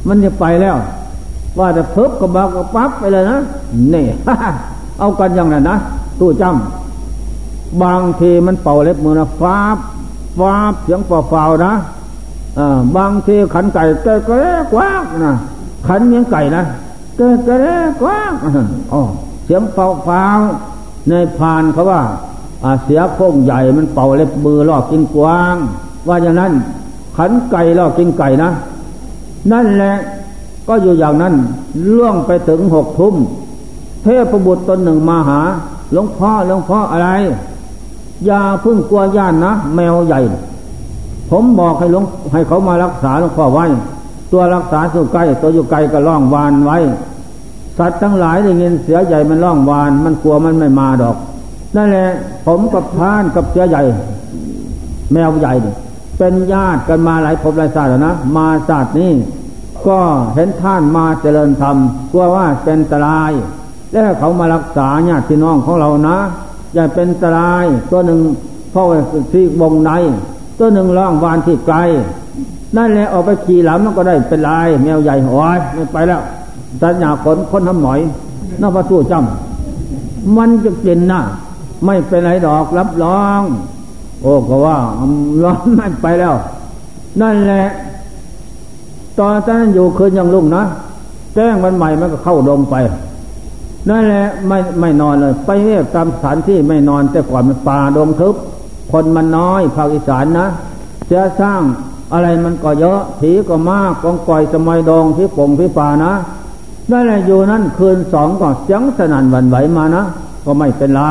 มันจะไปแล้ว ว่าจะเพิบกับบักกับปั๊บไปเลยนะนี่เอากันอย่างนั้นนะตู้จำบางทีมันเป่าเล็บมือนะฟ้าฟ้าเสียงเป่าๆนะบางทีขันไก่เกะกระกว้างนะขันเมียงไก่นะเกิดกระเรกว้างอ๋อเสียงเป่าฟา ในพานเขาว่าเสียโค้งใหญ่มันเป่าเล็บมือลอกกินกวาง ว่าอย่างนั้นขันไก่ลอกกินไก่นะ นั่นแหละก็อยู่อย่างนั้นล่วงไปถึงหกทุ่มเทพบุตรตนหนึ่งมาหาหลวงพ่อหลวงพ่ออะไร อย่าพึ่งกลัวย่านนะ แมวใหญ่ ผมบอกให้หลวงให้เขามารักษาหลวงพ่อไว้ ตัวรักษาสู่ใกล้ ตัวอยู่ไกลก็ล่องวานไว้ สัตว์ทั้งหลายได้ยินเสือใหญ่มันล่องวาน มันกลัวมันไม่มาดอกนั่นแหละผมกับพานกับเสือใหญ่ แมวใหญ่ เป็นญาติกันมาหลายภพหลายชาติแล้วนะมาชาตินี้ก็เห็นท่านมาเจริญธรรมกลัวว่าเป็นตราย แล้วเขามารักษาญาติพี่น้องของเรานะอย่าเป็นตราย ตัวหนึ่งพ่อที่วงใน ตัวหนึ่งล่องวานที่ไกลนั่นแหละออกไปขี่หลังมันก็ได้เป็นลายแมวใหญ่หอยไม่ไปแล้ว สัญญาขนคนทำหน่อยน่าประตูจำมันจะเป็นนะไม่เป็นไรดอกรับรอง โอ้ก็ว่าร้อนไม่ไปแล้ว นั่นแหละตอนนั้นอยู่คืนยังลุ่งนะแจ้งวันใหม่มันก็เข้าดงไปนั่นแหละไม่ไม่นอนเลย ไปเรียกตามสถานที่ไม่นอนแต่ก่อนมันป่าดงทึบ คนมันน้อยภาคอีสานนะจะสร้างอะไรมันก็เยอะผีก็มากกองก่อยสมัยดองที่ปงที่ป่านะ ได้แหละอยู่นั้นคืนสองก็เสียงสนั่นวันไหวมานะ ก็ไม่เป็นไร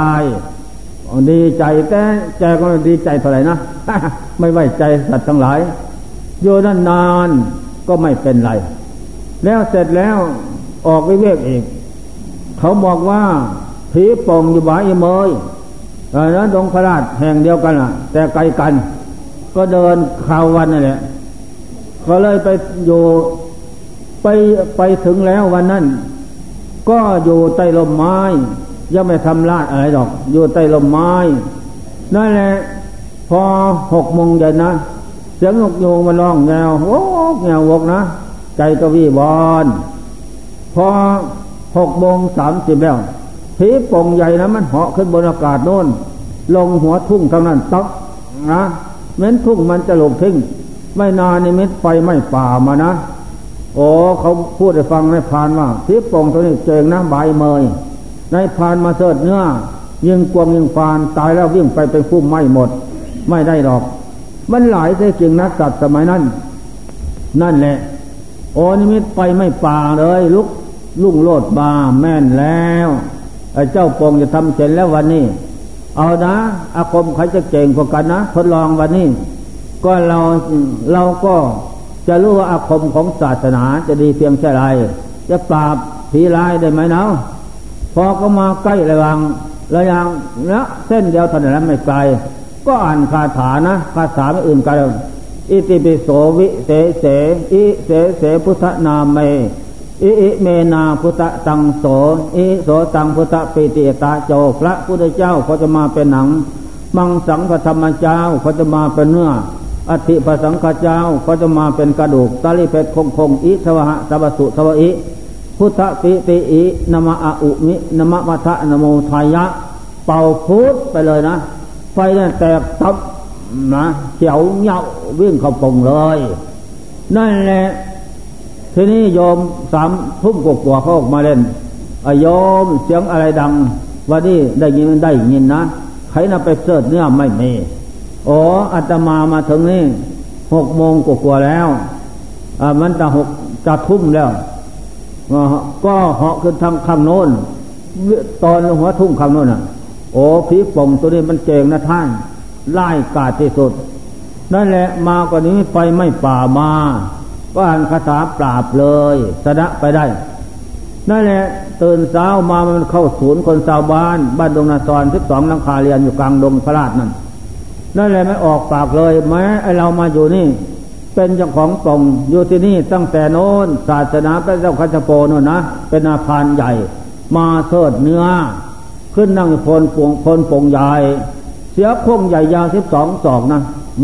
ดีใจแต่ใจก็ดีใจเท่าไหร่นะ ไม่ไว้ใจสัตว์ทั้งหลายอยู่นนานก็ไม่เป็นไร แล้วเสร็จแล้วออกวิเวกอีก เขาบอกว่าผีป่งอยู่บ่ายเมยนั้นดงพระราชแห่งเดียวกันล่ะ แต่ไกลกัน ก็เดินข่าววันนั่นแหละก็เลยไปอยู่ ไปไปถึงแล้ววันนั้น ก็อยู่ใต้ลมไม้ ยังไม่ทำลาดอะไรดอก อยู่ใต้ลมไม้ นั่นแหละ พอหกโมงเย็นนะ เสียงนกโยงมาร้องแงวโอ้แงววกนะ ใจก็วิบอนพอหกโมงสามสิบแล้วผีป่งใหญ่นะมันเหาะขึ้นบนอากาศโน่น ลงหัวทุ่งทางนั้นตักนะเม้นทุ่งมันจะหลบทิ้ง ไม่นานในเม็ดไฟไม่ป่ามานะ โอ้เขาพูดให้ฟังในพานว่าผีป่งตัวนี้เจงนะใบเมยในพานมาเสิร์ชเนื้อยิงกวงยิงฟานตายแล้ววิ่งไปเป็นฟุ้มไหม้หมด ไม่ได้หรอก มันหลายเสียจริงนะสัตว์สมัยนั้น นั่นแหละ โอนิมิตไปไม่ป่าเลย ลุกลุ่งโลดบาแม่นแล้วไอ้เจ้าปองจะทำเสร็จแล้ววันนี้ เอานะอาคมใครจะเก่งกว่ากันนะ ทดลองวันนี้ ก็เราเราก็ จะรู้ว่าอาคมของศาสนาจะดีเพียงแค่ไรจะปราบผีร้ายได้ไหมเนาะพอก็มาใกล้ระวังระยังนะเส้นเดียวเท่านั้นไม่ไกล ก็อ่านคาถานะคาถาไม่อื่นกันอิติปิโสวิเสเสอิเสเสพุทธนาเมอิอิเมนาพุทธตังโสอิโสตังพุทธปิติตาโจพระพุทธเจ้าเขาจะมาเป็นหนัง มังสังพระธรรมเจ้าเขาจะมาเป็นเนื้อ อธิปสังฆเจ้าเขาจะมาเป็นกระดูกตาลิเพชคงคงอิทวะสัพสุทวอิ พุทธปิติอินมะอาอุมินมะมัทะนโมทายะ เป่าพุทไปเลยนะ ไฟนั่นแตกตับนะเขียวเหยาวิ่งเข้าปงเลย นั่นแหละทีนี้โยมสามทุ่มกว่าเขาออกมาเล่นอโยมเสียงอะไรดัง วันนี้ได้ยินได้ยินนะ ใครน่ะไปเสิร์ชเนื้อไม่มี โอ้อาตมามาถึงนี่หกโมงกว่าแล้วอ่ามันจะหกจะทุ่มแล้ว ก็เหาะขึ้นทางข้างโน้น ตอนหัวทุ่งข้างโน้นอะ โอ้ผีป่งตัวนี้มันเก่งนะท่านไล่กาดที่สุด นั่นแหละมากว่านี้ไฟไม่ป่ามาก็อ่านคาถาปราบเลยชนะไปได้ นั่นแหละตื่นเช้ามามันเข้าศูนย์คนชาวบ้าน บ้านดงนาซอนสิบสองลังคาเรียนอยู่กลางดงพระราชนั่น นั่นแหละไม่ออกปากเลยแม้ไอเรามาอยู่นี่ เป็นเจ้าของปองอยู่ที่นี่ตั้งแต่โน้นศาสนาพระเจ้าคัจโปนนะ เป็นอาคารใหญ่ มาเสิดเนื้อ ขึ้นนั่งพลปวงพลปงใหญ่เสียพงใหญ่ยาวสิบสองศอกนะ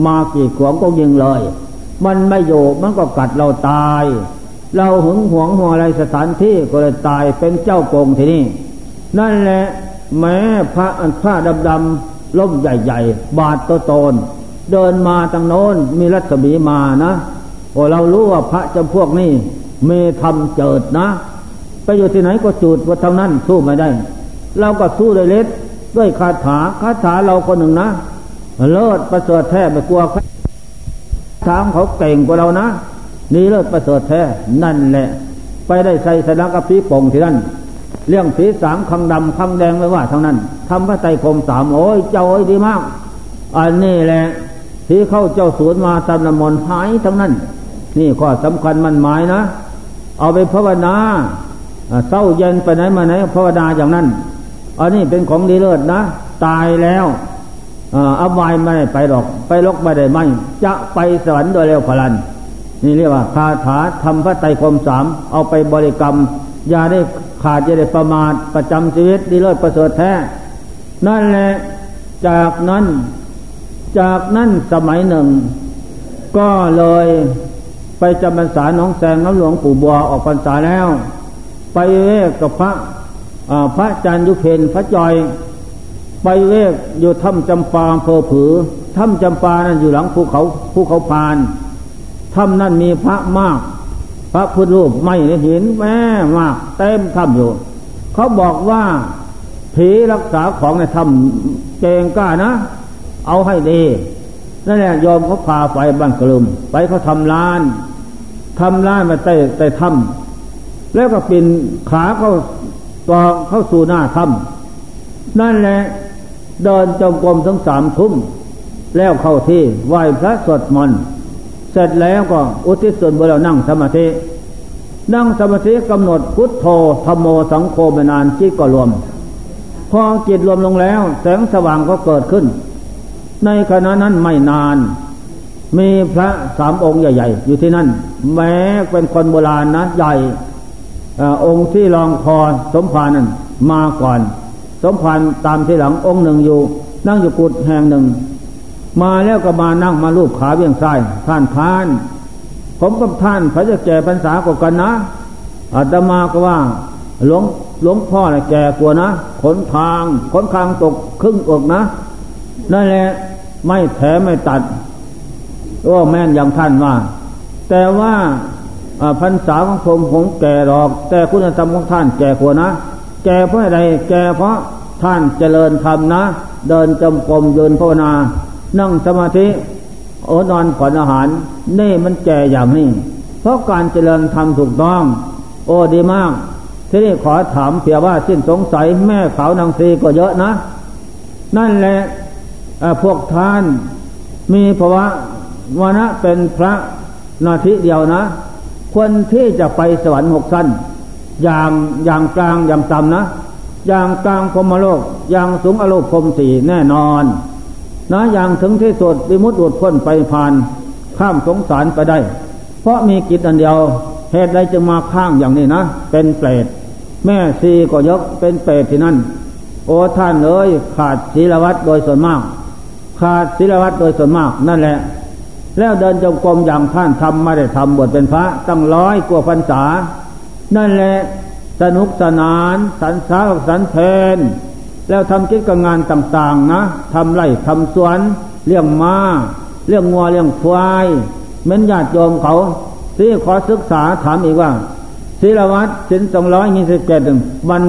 มากี่ขวงก็ยิงเลย มันไม่อยู่มันก็กัดเราตาย เราหึงหวงหัวอะไรสถานที่ก็เลยตายเป็นเจ้าโกงที่นี้นั่นแหละแม้พระอันผ้าดำดำ ล่มใหญ่ๆ บาดโตโตน เดินมาทางโน้นมีรัศมีมานะโอ้เรารู้ว่าพระจำพวกนี้เมทำเจิดนะ ไปอยู่ที่ไหนก็จุดว่าทางนั้นสู้ไม่ได้ เราก็สู้ด้วยเล็ดด้วยคาถาคาถาเราคนหนึ่งนะ เลิศประเสริฐแท้ไม่กลัวช้างเขาเก่งกว่าเรานะนี่เลิศประเสริฐแท้นั่นแหละ ไปได้ใส่สนักกับผีป่งที่นั่น เรื่องสีสามคำดำคำแดงไม่ว่าทั้งนั้นทำพระไตรคมสามโอ้ยเจ้าโอ้ยดีมาก อันนี้แหละที่เข้าเจ้าสวนมาตามน้ำมนหายทั้งนั้น นี่ข้อสำคัญมันหมายนะ เอาไปภาวนาเศร้าเย็นไปไหนมาไหนภาวนาอย่างนั้น อันนี้เป็นของดีเลิศนะ ตายแล้วอาบายไม่ได้ไปหรอก ไปลกไม่ได้ไม่จะไปสวรรค์โดยเร็วพลัน นี่เรียกว่าคาถาทำพระไตรคมสามเอาไปบริกรรม อย่าได้ ขาดอย่าได้ประมาทประจำชีวิตดีเลิศประเสริฐแท้ นั่นแหละจากนั้น จากนั้นสมัยหนึ่ง ก็เลยไปจำพรรษาหนองแสงน้ำหลวงปู่บัวออกพรรษาแล้ว ไปเวกกับพระพระจันยุเพนพระจอย ไปเวกอยู่ถ้ำจำปาเพอผือถ้ำจำปานั้นอยู่หลังภูเขาภูเขาพานถ้ำนั้นมีพระมาก พระพุทธรูปไม่เห็นแม่มากเต็มถ้ำอยู่ เขาบอกว่าผีรักษาของในถ้ำเจงกล้านะ เอาให้ดีนั่นแหละยอมเขาพาไปบ้านกลุ่มไปเขาทำร้านทำร้านมาใต้ใต้ถ้ำแล้วก็ปินขาเขาต่อเข้าสู่หน้าถ้ำนั่นแหละเดินจงกรมทั้งสามทุ่มแล้วเข้าที่ไหว้พระสวดมนต์ เสร็จแล้วก็อุทิศส่วนบุญเรานั่งสมาธิ นั่งสมาธิกำหนดพุทโธธรรมโมสังโฆไปนานจิตก็รวม พอจิตรวมลงแล้ว แสงสว่างก็เกิดขึ้น ในขณะนั้นไม่นาน มีพระสามองค์ใหญ่ ๆ อยู่ที่นั่น แม้เป็นคนโบราณนะใหญ่องค์ที่รองคอสมภารนั้นมาก่อน สมภารตามที่หลังองค์หนึ่งอยู่ นั่งอยู่กุฏแห่งหนึ่ง มาแล้วก็มานั่งมาลูบขาเบี้ยงซ้ายท่านท่าน ผมกับท่านพระจะแก่พรรษากว่ากันนะอาตมาก็ว่าหลวงหลวงพ่อน่ะแก่กว่านะขนทางขนทางตกครึ่งอกนะนั่นแหละไม่แถไม่ตัดโอ้แม่นอย่างท่านว่า แต่ว่าพรรษาของผมผมแก่หรอก แต่คุณธรรมของท่านแก่กว่านะ แก่เพราะอะไรแก่เพราะท่านเจริญธรรมนะ เดินจมกรมยืนภาวนา นั่งสมาธิโอนอนผ่อนอาหาร นี่มันแก่อย่างนี้ เพราะการเจริญธรรมถูกต้อง โอ้ดีมาก ทีนี้ขอถามเพียว่าสิ้นสงสัยแม่ขาวนางซีก็เยอะนะ นั่นแหละพวกท่านมีภาวะวนะเป็นพระนาทีเดียวนะ คนที่จะไปสวรรค์หกสั้น อย่างอย่างกลางอย่างต่ำนะ อย่างกลางพรมโลก อย่างสูงอโลกพมสี่แน่นอน นะอย่างถึงที่สุดวิมุตติอุดพ้นไปผ่าน ข้ามสงสารไปได้ เพราะมีกิจอันเดียวเหตุใดจะมาข้างอย่างนี้นะ เป็นเปรตแม่ซีก็ยกเป็นเปรตที่นั่น โอ้ท่านเอ้ยขาดศีลวัตรโดยส่วนมาก ขาดศีลวัตรโดยส่วนมากนั่นแหละ แล้วเดินจงกรมอย่างท่านทำไม่ได้ทำบวชเป็นพระตั้งร้อยกว่าพรรษา นั่นแหละสนุกสนาน สันสาสันเพน แล้วทำกิจกงานต่างๆนะทำไร่ทำสวนเลี้ยงมา้าเลี้ยงงัวเลี้ยงควายเหมือนญาติโยมเขาที่ขอศึกษาถามอีกว่าศีลวัตรสินสองร้อยยี่สิบเจ็ดมัน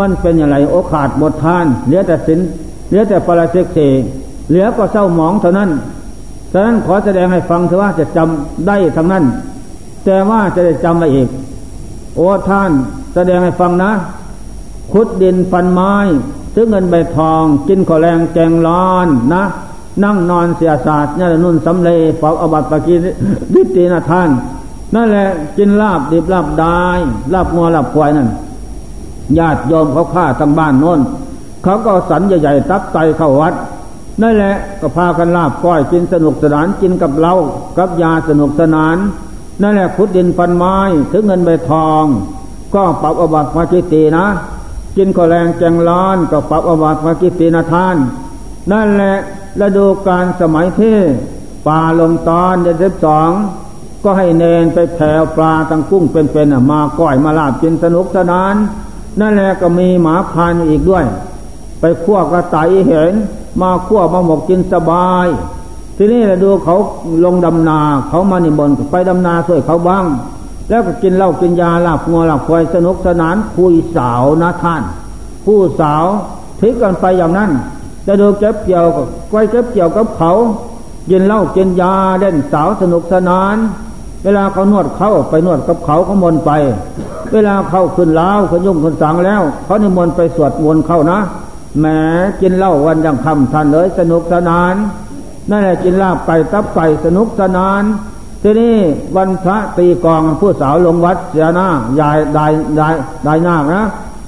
มันเป็นอย่างไรโอกาสหมดทานเหลือแต่สินเหลือแต่ปราเสกเสเหลือก็เศร้าหมองเท่านั้นฉะนั้นขอแสดงให้ฟังเถอะว่าจะจำได้ทั้งนั้น แต่ว่าจะได้จำไว้อีก โอ้ท่านแสดงให้ฟังนะ ขุดดินฟันไม้ ซื้อเงินใบทอง กินข้าวแรงแจงร้อนนะ นั่งนอนเสียศาสตร์เนี่ยนุ่นสำเลเฝ้าอบัตปกีดิตีนะท่าน นั่นแหละกินลาบดิบลาบได้ลาบงัวลาบควายนั่นญาติโยมเขาฆ่าทั้งบ้านโน้นเขาก็สันใหญ่ๆตับไตเข้าวัดนั่นแหละก็พากันลาบก้อยกินสนุกสนานกินกับเหล้ากับยาสนุกสนาน นั่นแหละขุดดินปันไม้ถึงเงินใบทอง ก็ปรับอบัตมาจิตีนะ กินข้าวแรงแจงร้อนก็ปรับอบัตมาจิตีนะท่าน นั่นแหละฤดูการสมัยที่ป่าลงตอนเดือนสิบสองก็ให้เนนไปแผ่ปลาตังกุ้งเป็นๆมาก้อยมาลาบกินสนุกสนาน นั่นแหละก็มีหมาพานอีกด้วย ไปคั่วกระต่ายเห็น มาคั่วมาหมกกินสบาย ทีนี้เราดูเขาลงดำนาเขามานิบนไปดำนาช่วยเขาบ้าง แล้วก็กินเหล้ากินยาหลับงัวหลับควายสนุกสนานคุยสาวนะท่าน ผู้สาวทิกกันไปอย่างนั้นจะดูเก็บเกี่ยวกับไว้เก็บเกี่ยวกับเขากินเหล้ากินยาเล่นสาวสนุกสนาน เวลาเขานวดเขาไปนวดกับเขาเขามนไป เวลาเขาขึ้นล้าวเขายุ่งคนสังแล้ว เขานิมนต์ไปสวดมนต์เขานะแหมกินเหล้าวันยังคำท่านเลยสนุกสนานนั่นแหละกินลาบไก่ตับไก่สนุกสนาน ทีนี้วันพระตีกองผู้สาวลงวัดเสียหน้ายายได้ได้ได้หน้านะ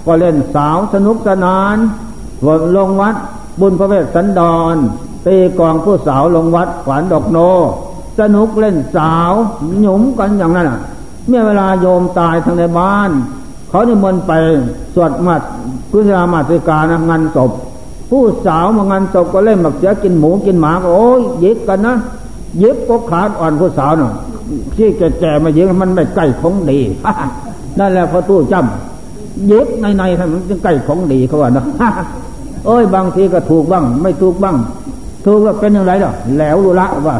ก็เล่นสาวสนุกสนานวนลงวัด บุญพระเวสสันดร ตีกองผู้สาวลงวัดขวานดอกโน สนุกเล่นสาวหยุมกันอย่างนั้นอะเมื่อเวลาโยมตายทางในบ้าน เขานิมนต์ไปสวดมัดพุทธามาติกานะงานศพ ผู้สาวมางานศพก็เล่นแบบเสียกินหมูกินหมาก็โอ้ยยิบกันนะ ยิบก็ขาดอ่อนผู้สาวเนาะที่แก่ๆมายิบมันไม่ใกล้ของดีนั่นแหละพอตู้จำยิบในในทำมันใกล้ของดีเขาว่านะเอ้ยบางทีก็ถูกบ้าง ไม่ถูกบ้างถูกก็เป็นอย่างไรเนาะแหลวรู้ละว่า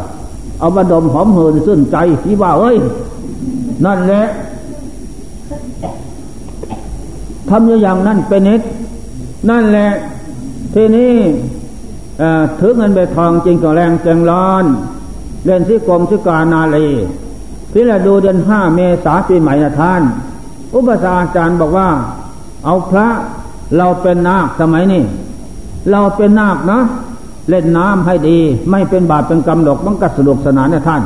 เอามาดมหอมเหืนสุ่นใจที่ว่าเอ้ย นั่นแหละทำอย่างนั้นเป็นนิดนั่นแหละทีนี้ถือเงินใบทองจริงก็แรงแจงร้อน เล่นที่กรมที่กานาลีที่เราดูเดือนห้าเมษาปีใหม่นะท่าน อุปสาอาจารย์บอกว่า เอาพระเราเป็นนาคสมัยนี้เราเป็นนาคนะ เล่นน้ำให้ดี ไม่เป็นบาปเป็นกรรมดอกมันก็สนุกสนานนะท่าน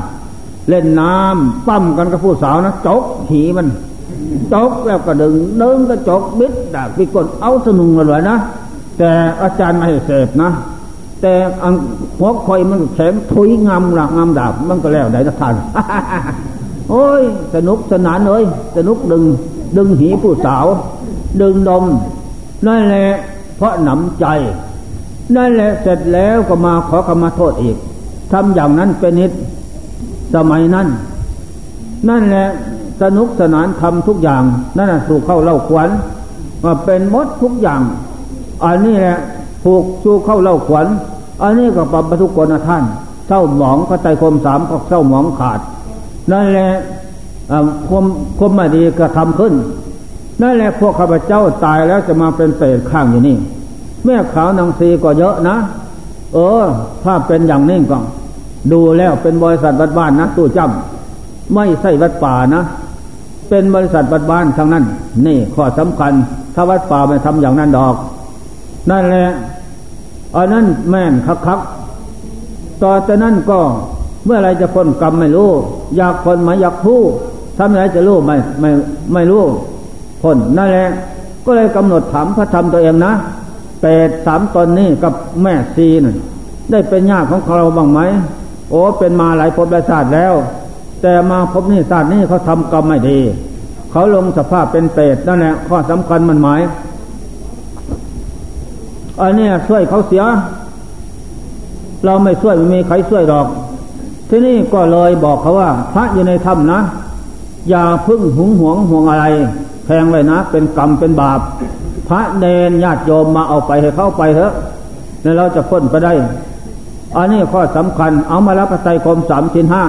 เล่นน้ำปั้มกันกับผู้สาวนะจกหีมันจกแล้วก็ดึงเดินก็จกบิดดากปีกดเอาสนุงเลยนะ แต่อาจารย์ไม่ให้เสพนะ แต่อังหัวคอยมันแข็งทุยงามหลักงามดาบมันก็แล้วได้นะท่านโอ้ย สนุกสนานเลยสนุกดึง ดึงหีผู้สาว ดึงดมนั่นแหละเพราะหนำใจ นั่นแหละเสร็จแล้วก็มาขอกรรมาโทษอีกทำอย่างนั้นเป็นนิดสมัยนั้น นั่นแหละสนุกสนานทำทุกอย่าง นั่นแหะสู่เข้าเล่าขวัญมาเป็นมดทุกอย่าง อันนี้แหละ ผูกสู่เข้าเล่าขวัญอันนี้ก็ปรับประทุกคนท่านเศร้าหมองก็ใจคมสามก็เศร้าหมองขาด นั่นแหละคมคมม่ดีก็ทำขึ้น นั่นแหละพวกข้าพเจ้าตายแล้วจะมาเป็นเปรตข้างอยู่นี่ แม่ขาวนางซีก็เยอะนะ เออ ถ้าเป็นอย่างนี้ก็ดูแล้วเป็นบริษัทวัดบ้านนะตู้จำไม่ใช่วัดป่านะ เป็นบริษัทวัดบ้านทั้งนั้น นี่ข้อสำคัญ ถ้าวัดป่าไม่ทำอย่างนั้นดอก นั่นแหละอันนั้นแม่นคักคักต่อจากนั้นก็เมื่อไรจะพ้นกรรมไม่รู้ อยากพ้นมาอยากผู้ทำอะไรจะรู้ไม่ไม่ไม่รู้พ้นนั่นแหละก็เลยกำหนดถามพระธรรมตัวเองนะเปรตสามตนนี้กับแม่ซีนได้เป็นญาติของเราบ้างไหมโอ้เป็นมาหลายภพหลายชาติแล้ว แต่มาพบนี่ชาตินี้เขาทำกรรมไม่ดี เขาลงสภาพเป็นเปรตนั่นแหละข้อสำคัญมันหมาย อันนี้ช่วยเขาเสีย เราไม่ช่วยไม่มีใครช่วยดอก ที่นี่ก็เลยบอกเขาว่า พระอยู่ในถ้ำนะ อย่าพึ่งหุงหวงห่วงอะไรแพงเลยนะ เป็นกรรมเป็นบาป พระเนนญาติโยมมาเอาไปให้เข้าไปเถอะแล้วเราจะพ้นไปได้ อันนี้ข้อสำคัญเอามารับปัจจัยคมสามชิ้นห้า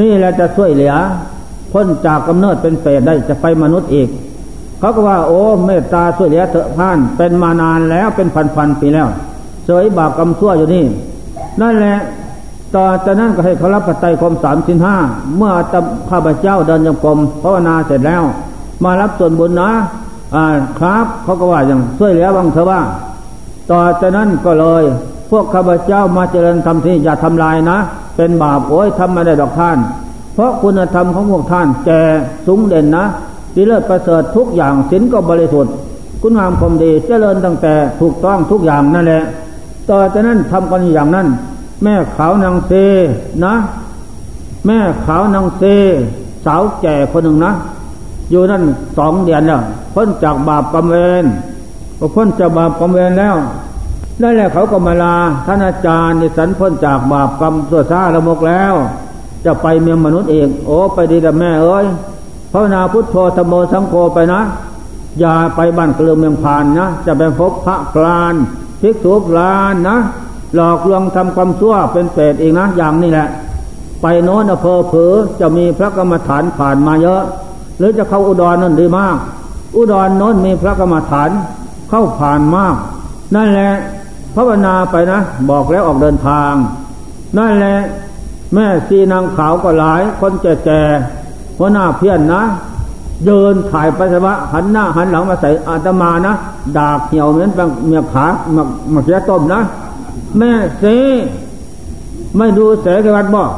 นี่แหละจะช่วยเหลือพ้นจากกำเนิดเป็นเปรตได้จะไปมนุษย์อีก เขาก็ว่าโอ้เมตตาช่วยเหลือเถอะท่านเป็นมานานแล้วเป็นพันพันปีแล้วเสยบาปกรรมชั่วอยู่นี่ นั่นแหละต่อจากนั้นก็ให้เขารับปัจจัยคมสามชิ้นห้าเมื่อตข้าพเจ้าเดินยังกรมภาวนาเสร็จแล้ว มารับส่วนบุญนะอ่าครับเขาก็ว่าอย่างช่วยเหลือบ้างเถอะว่า ต่อจากนั้นก็เลย พวกข้าพเจ้ามาเจริญธรรมที่อย่าทำลายนะ เป็นบาปโอ้ยทำไม่ได้ดอกท่าน เพราะคุณธรรมของพวกท่านแก่สูงเด่นนะ ดีเลิศประเสริฐทุกอย่างศีลก็บริสุทธิ์ คุณงามความดีเจริญตั้งแต่ถูกต้องทุกอย่างนั่นแหละ ต่อจากนั้นทำกันอย่างนั้น แม่ขาวนางเซนะ แม่ขาวนางเซ สาวแก่คนหนึ่งนะ อยู่นั่นสองเดือนแล้วพ้นจากบาปกรรมเวรพอพ้นจากบาปกรรมเวรแล้วนั่นแหละเขาก็มาลาท่านอาจารย์ในสันพ้นจากบาปกรรมตัวซาละมกแล้ว จะไปเมียมนุษย์เอง โอ้ไปดีแต่แม่เอ้ย ภาวนาพุทโธธโมสังโฆไปนะ อย่าไปบ้านกลือเมืองผ่านนะ จะไปพบพระกลานภิกษุกลานนะ หลอกลวงทำความชั่วเป็นเปรตเองนะ อย่างนี้แหละ ไปโน้นอำเภอเผือจะมีพระกรรมฐานผ่านมาเยอะ หรือจะเข้าอุดรนั่นดีมาก อุดรโน้นมีพระกรรมฐานเข้าผ่านมาก นั่นแหละภาวนาไปนะ บอกแล้วออกเดินทาง นั่นแหละ แม่ซีนางขาวก็หลาย คนแก่ๆ หัวหน้าเพี้ยนนะ เดินถ่ายปัสสาวะหันหน้าหันหลังมาใส่อาตมานะดากเหี่ยวเหมือนเมียขาหมามาเสียต้มนะ แม่ซีไม่ดูเสกวัดบอก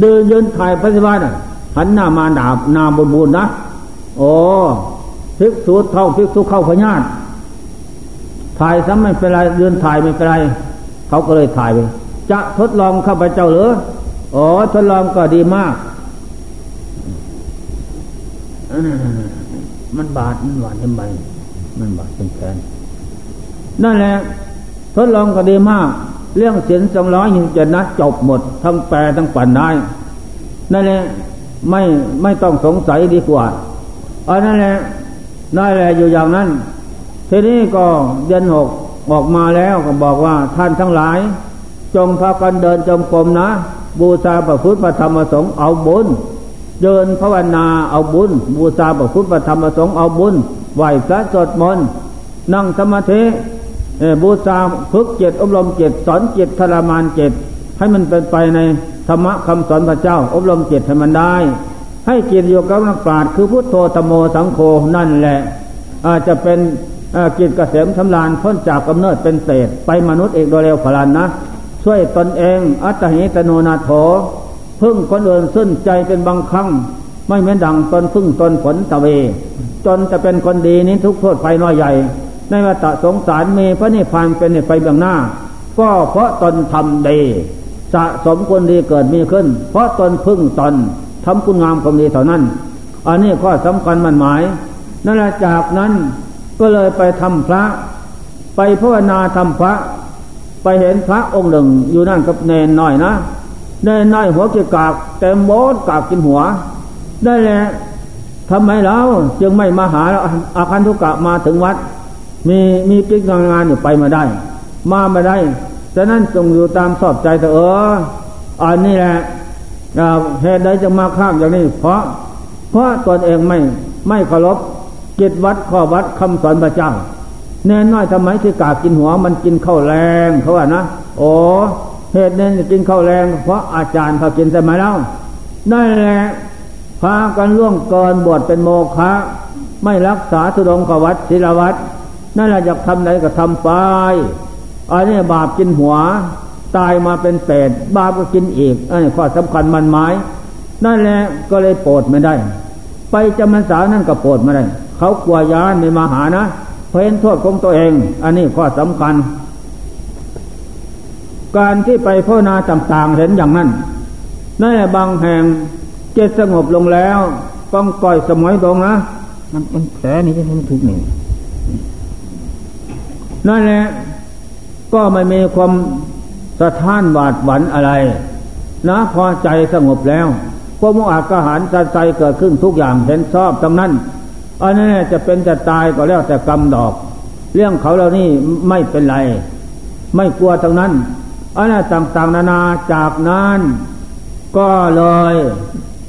เดินยืนถ่ายปัสสาวะน่ะหันหน้ามาดาบนาบนบุญนะโอ้พิกษุเท่าพิกษุเข้าพญาตถ่ายซ้ำไม่เป็นไรเดือนถ่ายไม่เป็นไรเขาก็เลยถ่ายไปจะทดลองข้าพเจ้าหรืออ๋อทดลองก็ดีมาก มันบาดมันหวานทำไมมันบาดเป็นแผนนั่นแหละทดลองก็ดีมาก เรื่องเสียนสองร้อยยิงจ็ดนะจบหมด ทั้งแปลทั้งปั่นได้ นั่นแหละไม่ไม่ต้องสงสัยดีกว่าอันนั่นแหละนั่นแหละอยู่อย่างนั้น ทีนี้ก็เดือนหกออกมาแล้วก็บอกว่าท่านทั้งหลาย จงพากันเดินจงกรมนะ บูชาพระพุทธพระธรรมพระสงฆ์เอาบุญ เดินภาวนาเอาบุญ บูชาพระพุทธพระธรรมพระสงฆ์เอาบุญไหวพระสวดมนต์นั่งสมาธิบูชาฝึกเจตอบรมเจตสอนเจตทรมานเจตให้มันเป็นไปในธรรมะคำสอนพระเจ้า อบรมเจตให้มันได้ ให้เกียรติโยกับนักปราชญ์คือพุทโธธโมสังโฆนั่นแหละ อาจจะเป็นกิจเกษมชำลานพ้นจากกำเนิดเป็นเศษ ไปมนุษย์เอกโดยเร็วพลันนะ ช่วยตนเอง อัตหิตโนนาโถ พึ่งคนอื่นสิ้นใจเป็นบางครั้ง ไม่เหมือนดังตนพึ่งตนผลตะเว จนจะเป็นคนดีนี้ทุกโทษภัยน้อยใหญ่ ในวัฏสงสารมีพระนิพพานเป็นไปเบื้องหน้า ก็เพราะตนทำดีสะสมคนดีเกิดมีขึ้น เพราะตนพึ่งตนทำคุณงามความดีเท่านั้น อันนี้ข้อสำคัญมันหมายนั่นแหละจากนั้นก็เลยไปทำพระ ไปภาวนาทำพระ ไปเห็นพระองค์หนึ่งอยู่นั่นกับเนนน้อยนะ เนนน้อยหัวเกี่กากเต็มโบสกากกินหัว ได้แหละทำไมเราจึงไม่มาหาอาคันทุกะมาถึงวัด มีมีกิจงานอยู่ไปมาได้ มาไม่ได้ฉะนั้นจงอยู่ตามสอบใจเถอะเอออันนี้แหละเหตุใดจะมาข้ามอย่างนี้ เพราะ เพราะตนเองไม่ไม่เคารพกิจวัดข้อวัดคำสอนพระเจ้า แน่น้อยทำไมที่กากินหัวมันกินข้าวแรงเขาว่านะโอ้ เหตุนี้นกินข้าวแรงเพราะอาจารย์เขากินใช่ไหมเล่านั่นแหละพากันล่วงเกินบวชเป็นโมฆะไม่รักษาสุดงกวัดศิลวัดนั่นแหละอยากทำไหนก็ทำไปอันนี้บาปกินหัว ตายมาเป็นเศษบาปก็กินอีกอันนี้ข้อสำคัญมันหมาย นั่นแหละก็เลยโปรดไม่ได้ ไปจำพรรษานั่นก็โปรดไม่ได้ เขากลัวยานไม่มาหานะเพราะเห็นโทษของตัวเอง อันนี้ข้อสำคัญ การที่ไปพ่อนาต่างๆเห็นอย่างนั้นนั่นแหละบางแห่งเจตสงบลงแล้วต้องปล่อยสมัยตรงนะมันมันแผลนี่ที่มันถูกนี่นั่นแหละก็ไม่มีความสะท้านบาดหวันอะไร นะพอใจสงบแล้วพวกมุอากาหารใจใจเกิดขึ้นทุกอย่างเห็นชอบทั้งนั้นอันนี้จะเป็นจะตายก็แล้วแต่กรรมดอก เรื่องเขาเหล่านี้ไม่เป็นไร ไม่กลัวทั้งนั้น อันนั้นต่างๆ นานาจากนั้น ก็เลย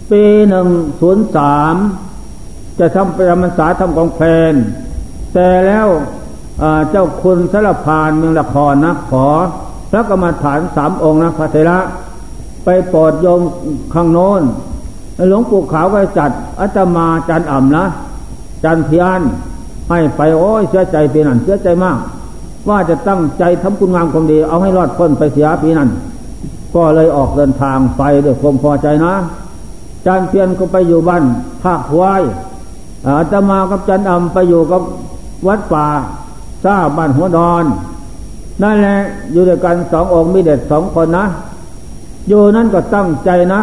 ปีหนึ่งศูนย์สามจะทำประมษาทำของเพลนแต่แล้วเจ้าคุณสารพานเมืองละครนะขอพระกรรมฐานสามองค์นะพระเถระไปโปรดโยมข้างโน้นหลวงปู่ขาวไปจัดอาตมาจันอ่ำนะ จันเพียนให้ไปโอ้ยเสียใจปีนั้นเสียใจมาก ว่าจะตั้งใจทำคุณงามความดี เอาให้รอดพ้นไปเสียปีนั้น ก็เลยออกเดินทางไปด้วยความพอใจนะจันเพียนก็ไปอยู่บ้านภาคควายอาตมากับจันอ่ำไปอยู่กับวัดป่าทราบบ้านหัวดอน นั่นแหละอยู่ด้วยกันสององค์มีเด็ดสองคนนะ อยู่นั้นก็ตั้งใจนะ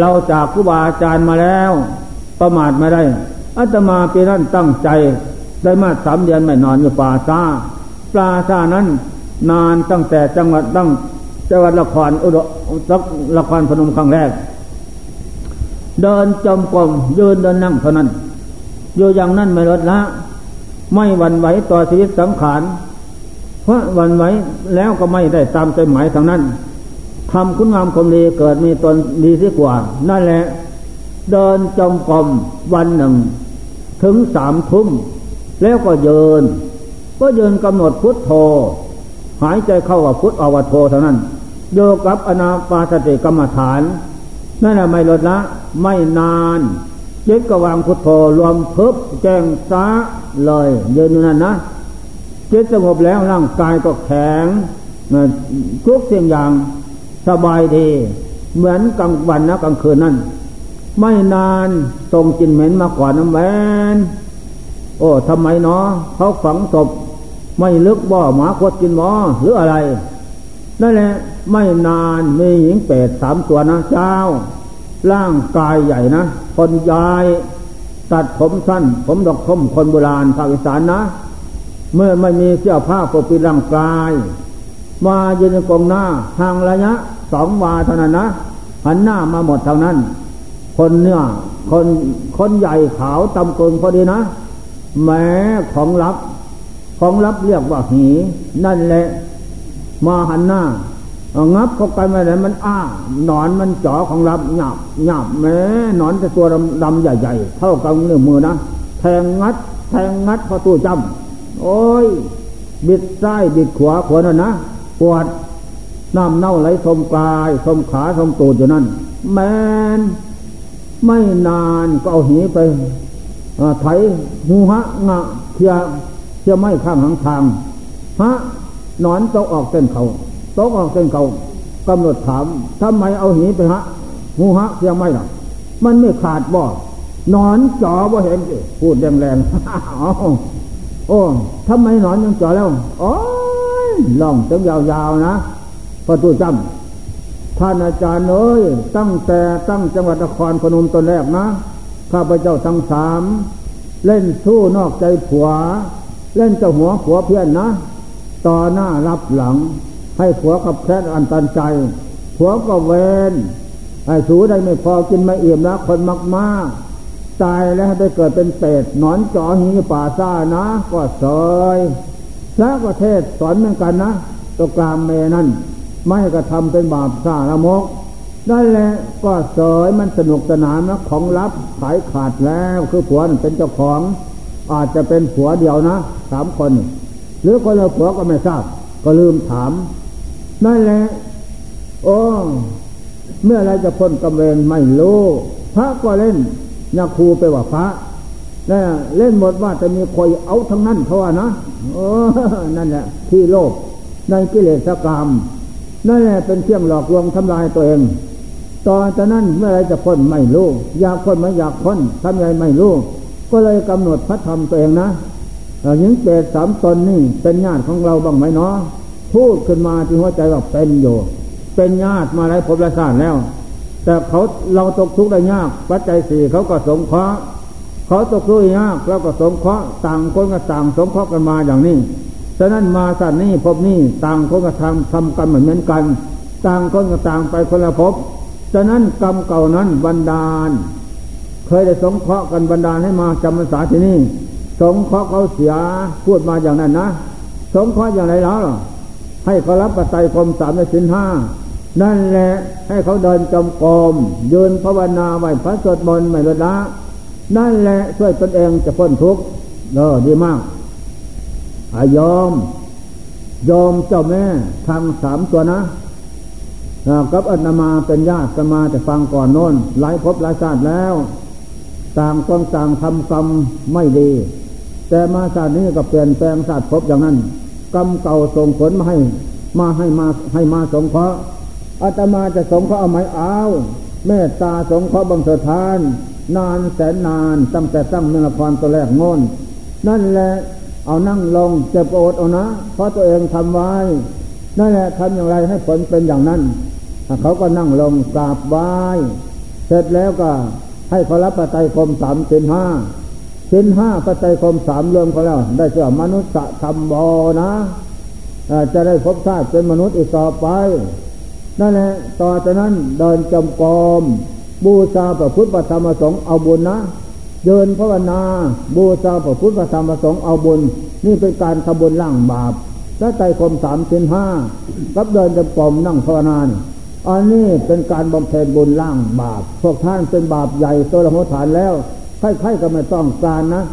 เราจากครูบาอาจารย์มาแล้ว ประมาทไม่ได้อาตมาปีนั้นตั้งใจได้มาสามเดือนไม่นอนอยู่ป่าซา ลาซานั้น นานตั้งแต่จังหวัดตั้งจังหวัดละครอุดรละครพนมครั้งแรก เดินจมกลมยืนเดินนั่งเท่านั้นอยู่อย่างนั้นไม่ลดละ ไม่หวั่นไหวต่อชีวิตสังขารเพราะหวั่นไหวแล้วก็ไม่ได้ตามใจหมายทางนั้นทำคุณงามความดีเกิดมีตนดีเสียกว่า นั่นแหละ เดินจมกรมวันหนึ่ง ถึงสามทุ่มแล้วก็เยิน ก็ยินกำหนดพุทโธ หายใจเข้าว่าพุทออกว่าโธเท่านั้นโยกับอนาปาสติกรรมฐานนั่นแหละไม่ลดละไม่นานจิตกวางพุทโธรวมเพิบแจ้งซาเลยเดินอยู่นั่นนะจิตสงบแล้วร่างกายก็แข็งทุกสิ่งอย่างสบายดี เหมือนกลางวันนะกลางคืนนั่นไม่นานตรงกินเหม็นมาก่อนน้ำแหวนโอ้ทำไมเนาะเขาฝังศพ ไม่ลึกบ่หมาคดกินหมอหรืออะไรนั่นแหละไม่นานมีหญิงเป็ดสามตัวนะเจ้า ร่างกายใหญ่นะ คนยายตัดผมสั้น ผมดอกทมคนโบราณภาคอีสานนะ เมื่อไม่มีเสื้อผ้าปกปิดร่างกาย มายืนกองหน้าห่างระยะสองวาเท่านั้นนะหันหน้ามาหมดเท่านั้น คนเนี่ยคนคนใหญ่ขาวตำกลนพอดีนะ แม้ของลับ ของลับเรียกว่าหีนั่นแหละมาหันหน้างับเข้าไปม่ได้มันอ้าหนอนมันจ่อของรับหยาบหยาบแม้หนอนจะตัวดำดำใหญ่ๆ เท่ากับเนื้อมือนะแทงงัด แทงงัดเข้าตู้จำโอ้ย บิดซ้ายบิดขวาขวานั่นนะปวดน้ำเน่าไหลสมกายสมขาสมตูดอยู่นั่น แมนไม่นานก็เอาหีไปไถหูฮะงะเทีย เทียไม่ข้างหางทางฮะนอนตกออกเส้นเขาตกออกเส้นเขากำหนดถามทำไมเอาหีไปฮะหูหักเสียงไม่หรอกมันไม่ขาดบ่นอนจ่อบ่เห็นพูดแรงๆโอ้ทำไมนอนยังจ่อแล้วโอ้ยลองจังยาวๆนะพระตูจำท่านอาจารย์เอ้ยตั้งแต่ตั้งจังหวัดนครพนมตนแรกนะ ข้าพเจ้าทั้งสาม เล่นสู้นอกใจผัว เล่นเจ้าหัวผัวเพื่อนนะ ต่อหน้ารับหลัง ให้ผัวกับแค่อันตันใจ ผัวก็เวนไอ้สูได้ไม่พอกินไม่เอี่ยมนะคนมากมากตายแล้วไปเกิดเป็นเปรตนอนจอหีป่าซ่านะ ก็เสยพระก็เทศสอนเหมือนกันนะตัวกลางเมนั่น ไม่กระทำเป็นบาปซ่าละมกนั่นแหละก็เสยมันสนุกสนานนะของลับขายขาดแล้วคือผัวเป็นเจ้าของ อาจจะเป็นผัวเดียวนะสามคน หรือคนละผัวก็ไม่ทราบ ก็ลืมถาม นั่นแหละโอ้เมื่อไรจะพ้นกำเวรไม่รู้พระก็เล่นยาคูไปว่าพระนี่เล่นหมดว่าจะมีคอยเอาทั้งนั้นเพราะว่านะโอ้นั่นแหละที่โลกในกิเลสกรรมนั่นแหละเป็นเครื่องหลอกลวงทำลายตัวเองตอนจากนั้นเมื่อไรจะพ้นไม่รู้อยากพ้นไม่อยากพ้นทำไงไม่รู้ ก็เลยกำหนดพระธรรมตัวเองนะหญิงเปรตสามตนนี่เป็นญาติของเราบ้างไหมเนาะพูดขึ้นมาที่หัวใจว่าเป็นอยู่เป็นญาติมาหลายภพหลายชาติแล้ว แต่เขาเราตกทุกข์ได้ยากปัจจัยสี่เขาก็สงเคราะห์เขาตกทุกข์ยากเราก็สงเคราะห์ต่างคนก็ต่างสงเคราะห์กันมาอย่างนี้ฉะนั้นมาสัตว์นี้พบนี้ต่างคนก็ทำทำกันเหมือนกัน ต่างคนก็ต่างไปคนละภพฉะนั้นกรรมเก่านั้นบันดาล เคยได้สงเคราะห์กันบันดาให้มาจำพรรษาที่นี่สงเคราะห์เขาเสียพูดมาอย่างนั้นนะสงเคราะห์อย่างไรแล้วให้เขารับปัจจัยกรมสามในสินห้านั่นแหละให้เขาเดินจมกรมยืนภาวนาไหวพระสวดมนต์ไม่ลดละนั่นแหละช่วยตนเองจะพ้นทุกข์เออดีมากอายอม ยอมเจ้าแม่ทางสามตัวนะกับอันมาเป็นญาติสมาจะฟังก่อนโน้นหลายภพหลายชาติแล้ว ต่างคนต่างทำกรรมไม่ดี แต่มาชาตินี้ก็เปลี่ยนแปลงชาติภพอย่างนั้น กรรมเก่าส่งผลมาให้ มาให้มาให้มาสงเคราะห์อาตมาจะสงเคราะห์เอาไหมเอาเมตตาสงเคราะห์บังเสทาน นานแสนนานตั้งแต่ตั้งเมืองละครตัวแรกงอนนั่นแหละเอานั่งลงเจ็บโอดเอานะเพราะตัวเองทำไว้นั่นแหละทำอย่างไรให้ผลเป็นอย่างนั้นเขาก็นั่งลงกราบไหว้เสร็จแล้วก็ ให้เขารับปัจจัยคมสามสินห้าสินห้าปัจจัยคมสามรวมเขาแล้ว ได้เสื่อมนุษย์ธรรมบอนะจะได้พบชาติเป็นมนุษย์อีกต่อไปนั่นแหละต่อจากนั้นเดินจมกรมบูชาพระพุทธธรรมสงฆ์เอาบุญนะเดินภาวนาบูชาพระพุทธธรรมสงฆ์เอาบุญ นี่เป็นการทำบุญล่างบาปและใจคมสามสินห้ารับเดินจมกรมนั่งภาวนา อันนี้เป็นการบำเพ็ญบุญล่างบาป พวกท่านเป็นบาปใหญ่ตัวละหัวฐานแล้วใครๆก็ไม่ต้องการนะ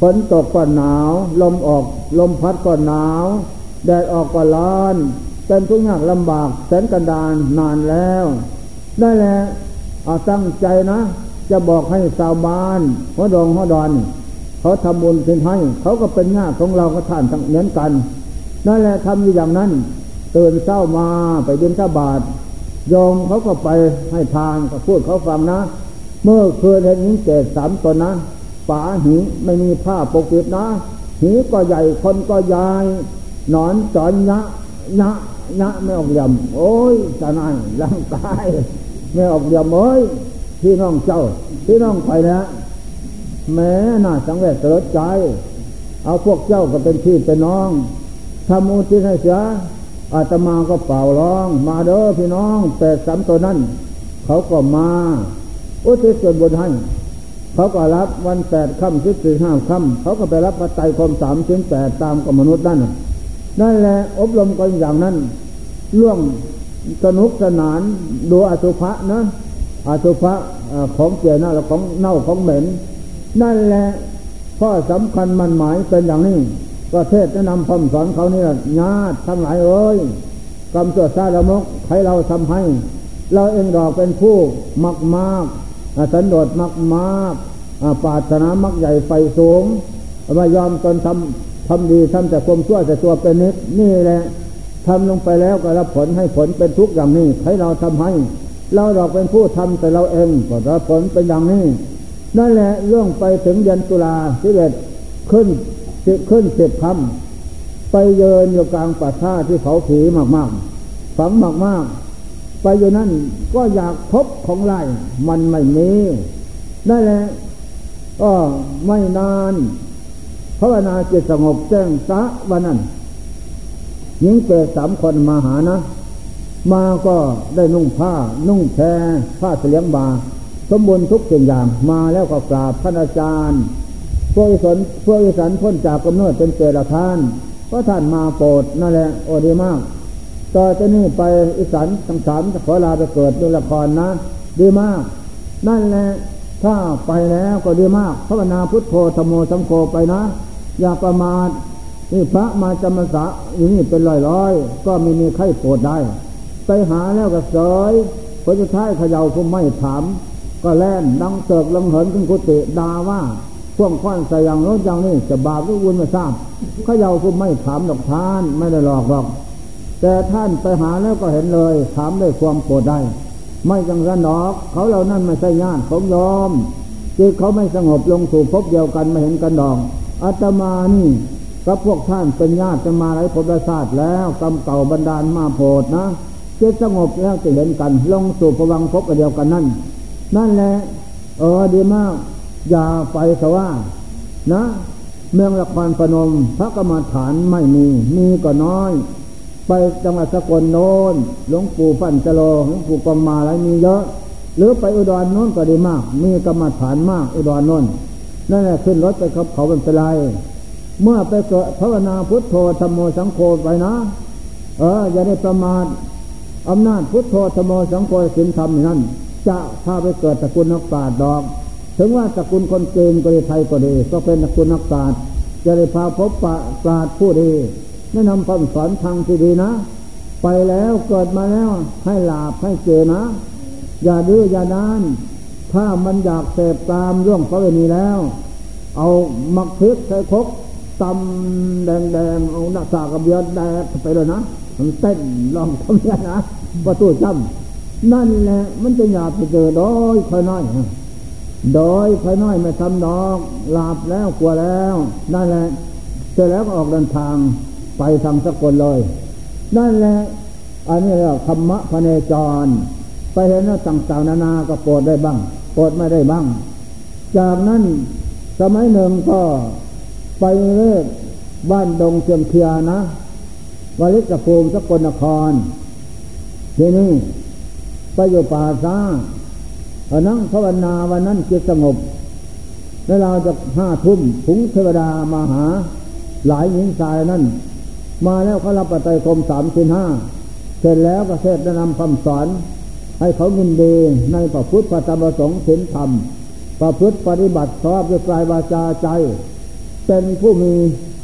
ฝนตกก็หนาว ลมออก ลมพัดก็หนาว แดดออกก็ร้อน เป็นทุกข์ยากลำบากแสนกันดานนานแล้ว ได้แหละเอาตั้งใจนะ จะบอกให้ชาวบ้านหัวดองหัวดอน เขาทำบุญเป็นให้ เขาก็เป็นญาติของเราก็ท่านทั้งเหมือนกัน นั่นแหละทำอยู่อย่างนั้น ตื่นเช้ามาไปบินทบาท ยอมเขาก็ไปให้ทานก็พูดเขาฟังนะ เมื่อคืนเห็นหิงเกศสามตนนะป่าหิไม่มีผ้าปกปิดนะหีก็ใหญ่คนก็ใหญ่นอนจอนยะยะยะไม่ออกเหลี่ยมโอ้ยจะนายร่างกายไม่ออกเหลี่ยมเอ้ยพี่น้องเจ้า พี่น้องไปนะแม้น่าสังเวชสลดใจ เอาพวกเจ้าก็เป็นพี่เป็นน้องทำมูทิให้เสีย อาตมาก็เป่าร้อง มาเด้อพี่น้องแปดสามตัวนั้น เขาก็มาอุทิศส่วนบุญให้เขาก็รับวันแปดค่ำสิบสี่ห้าค่ำเขาก็ไปรับพระไตรคมสามชิ้นแปดตามกับมนุษย์นั่นนั่นแหละอบรมกันอย่างนั้นล่วงสนุกสนานดูอสุภะนะอสุภะของเจียนะและของเน่าของเหม็น นั่นแหละข้อสำคัญมันหมายเป็นอย่างนี้ ประเทศแนะนำคำสอนเขาเนี่ยญาติทั้งหลายเอ้ยกำจัดซาละมกใครเราทำให้ เราเองดอกเป็นผู้มักมากสันโดษมักมากปาถนามักใหญ่ไฟสูงมายอมตนทำทำดีทำแต่ความชั่วแต่ตัวเป็นนิดนี่แหละทำลงไปแล้วก็รับผลให้ผลเป็นทุกอย่างนี้ให้เราทำให้ เราเราเป็นผู้ทำแต่เราเองก็รับผลเป็นอย่างนี้นั่นแหละเรื่องไปถึงเดือนตุลาสิบเอ็ดขึ้น สิขึ้นสิบคำไปเยินอยู่กลางป่าชาที่เขาผีมากๆ ฝังมากๆ ไปอยู่นั่นก็อยากพบของไรมันไม่มีนั่นแหละก็ไม่นานภาวนาจิตสงบแจ้งสะวันนั้นหญิงเปรตสามคนมาหานะ มาก็ได้นุ่งผ้า นุ่งแพรผ้าเสียงบา สมบูรณ์ทุกสิ่งอย่างมาแล้วก็กราบท่านอาจารย์ พวกอิสนพวกอิสันพ้นจากกำเนิดเป็นเจรทานเพราะท่านมาโปรดนั่นแหละโอดีมากต่อจากนี้ไปอิสันทั้งสามจะขอลาไปเกิดดูละครนะ ดีมาก นั่นแหละถ้าไปแล้วก็ดีมากภาวนาพุทโธธโมสังโฆไปนะ อย่าประมาทนี่พระมาจำพรรษาอย่างนี้เป็นร้อยร้อยก็ไม่มีใครโปรดได้ ไปหาแล้วก็เสยผลสุดท้ายเขย่าผู้ไม่ถาม ก็แล่นดังเติกลังเหินขึ้นกุฏิดาว่า พ่วงคว้านใส่อย่างโน้นอย่างนี้จะบาปหรือวุญไม่ทราบเขย่าผู้ไม่ถามดอกทานไม่ได้หลอกหรอก แต่ท่านไปหาแล้วก็เห็นเลยถามด้วยความโปรดได้ ไม่จังรันหรอก เขาเหล่านั้นไม่ใช่ญาติของยอมจิตเขาไม่สงบลงสู่พบเดียวกันไม่เห็นกันดองอาตมานี่กับพวกท่านเป็นญาติจะมาหลายภพศาสตร์แล้วกรรมเก่าบันดาลมาโพดนะจิตสงบแล้วจะเห็นกัน ลงสู่ภวังพบเดียวกันนั่นนั่นแหละเออดีมาก อย่าไปสว่า นะ เมืองละครพนม พระกรรมฐานไม่มี มีก็น้อย ไปจังหวัดสกลโน้นหลวงปู่ฟันจโลหลวงปู่กรมมาอะไรมีเยอะ หรือไปอุดรโน้นก็ดีมาก มีกรรมฐานมาก อุดรโน้นนั่นแหละขึ้นรถไปขับเขาเป็นไรเมื่อไปเกิดภาวนาพุทโธธรรมโมสังโฆไปนะ เออ อย่าได้ประมาทอำนาจพุทโธธรรมโมสังโฆสินธรรมนั่นจะพาไปเกิดตระกูลนักปราชญ์ดอก ถึงว่าตระกูลคนเกณฑ์ก็ดีไทยก็ดีก็เป็นตระกูลนักปราชญ์จะได้พาพบปะปราชญ์ผู้ดีแนะนำคำสอนทางที่ดีนะ ไปแล้วเกิดมาแล้วให้หลาบให้เจอนะ อย่าดื้ออย่าด้าน ถ้ามันอยากเสพตามเรื่องพระเวณีแล้ว เอามักพริกใส่คกตำแดงๆเอาหน้าสากระเบียดแดกไปเลยนะมันเต้นลองทำเนี่ยนะประตูจำนั่นแหละมันจะหยาบไปเจอโดยค่อยน้อย โดยค่อยน้อยไม่ทำดอกหลับแล้วกลัวแล้วนั่นแหละเสร็จแล้วก็ออกเดินทางไปทางสกลเลย นั่นแหละอันนี้เรียกธรรมะพเนจร ไปเห็นว่าต่างๆนานาก็โปรดได้บ้างโปรดไม่ได้บ้าง จากนั้นสมัยหนึ่งก็ไปเลิกบ้านดงเชียมเทียนะวลิกภูมิสกลนคร ทีนี้ไปอยู่ป่าซ่า นั่งภาวนาวันนั้นจิตสงบเวลาจะห้าทุ่มผงเทวดามาหา หลายหญิงชายนั่น มาแล้วเขารับปัจจัยคมสามสินห้าเสร็จแล้วก็เทศแนะนำคำสอน ให้เขายินดีในพระพุทธพระธรรมประสงค์ศีลธรรม ประพฤติปฏิบัติชอบด้วยกายวาจาใจ เป็นผู้มี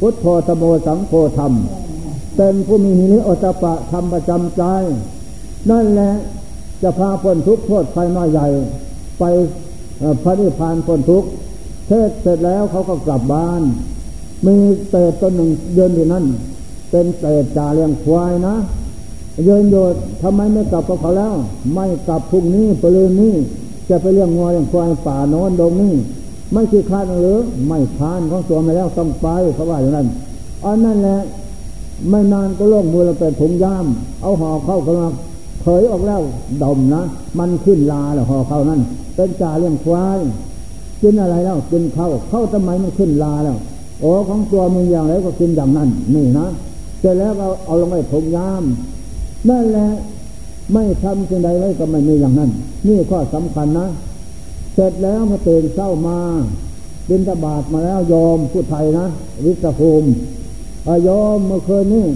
พุทโธธโมสังโฆธรรม เป็นผู้มีหิริโอตปะธรรมประจำใจ นั่นแหละ จะพาพ้นทุกข์โทษไฟน้อยใหญ่ ไปพระนิพพานพ้นทุกข์เทศเสร็จแล้วเขาก็กลับบ้าน มีเตดต้นหนึ่งเดินอยู่นั่น เป็นเตดจ่าเลี้ยงควายนะเยินโยดทำไมไม่กลับกับเขาแล้ว ไม่กลับพรุ่งนี้ปลืนนี้จะไปเลี้ยงงัวเลี้ยงควายป่าโน้นดงนี้ไม่ขี้คานหรือไม่คานของตัวมาแล้วต้องไปเขาว่าอย่างนั้นอันนั่นแหละไม่นานก็ล่งมือเราเป็นถุงย่าม เอาห่อเข้ากันมา ยออกแล้วดมนะ มันขึ้นลาแล้วห่อเขานั่นเป็นจ่าเลี้ยงควายกินอะไรแล้วกินเข้าเข้าทำไมมันขึ้นลาแล้วโอ้ของตัวมึงอย่างไรก็กินอย่างนั้นนี่นะเสร็จแล้วเอาเอาลงไปถงยามนั่นแหละไม่ทำสิ่งใดไว้ก็ไม่มีอย่างนั้น นี่ข้อสำคัญนะ เสร็จแล้วมาตื่นเศร้ามาบินตบาทมาแล้วยอมผู้ไทยนะ วิสภูมิยอมเมื่อคืนนี้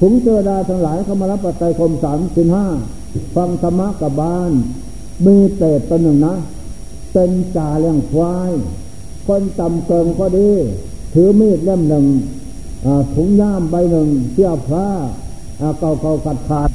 ผงเจอดาทั้งหลายเขามารับปัจจัยคมสามสิบห้าฟังธรรมะกับบ้าน มีเตดตัวหนึ่งนะ เป็นจ่าเลี้ยงควาย คนต่ำเกิงก็ดี ถือมีดเล่มหนึ่งถุงย่ามใบหนึ่งเสื้อผ้าเก่าเก่าขัดขาด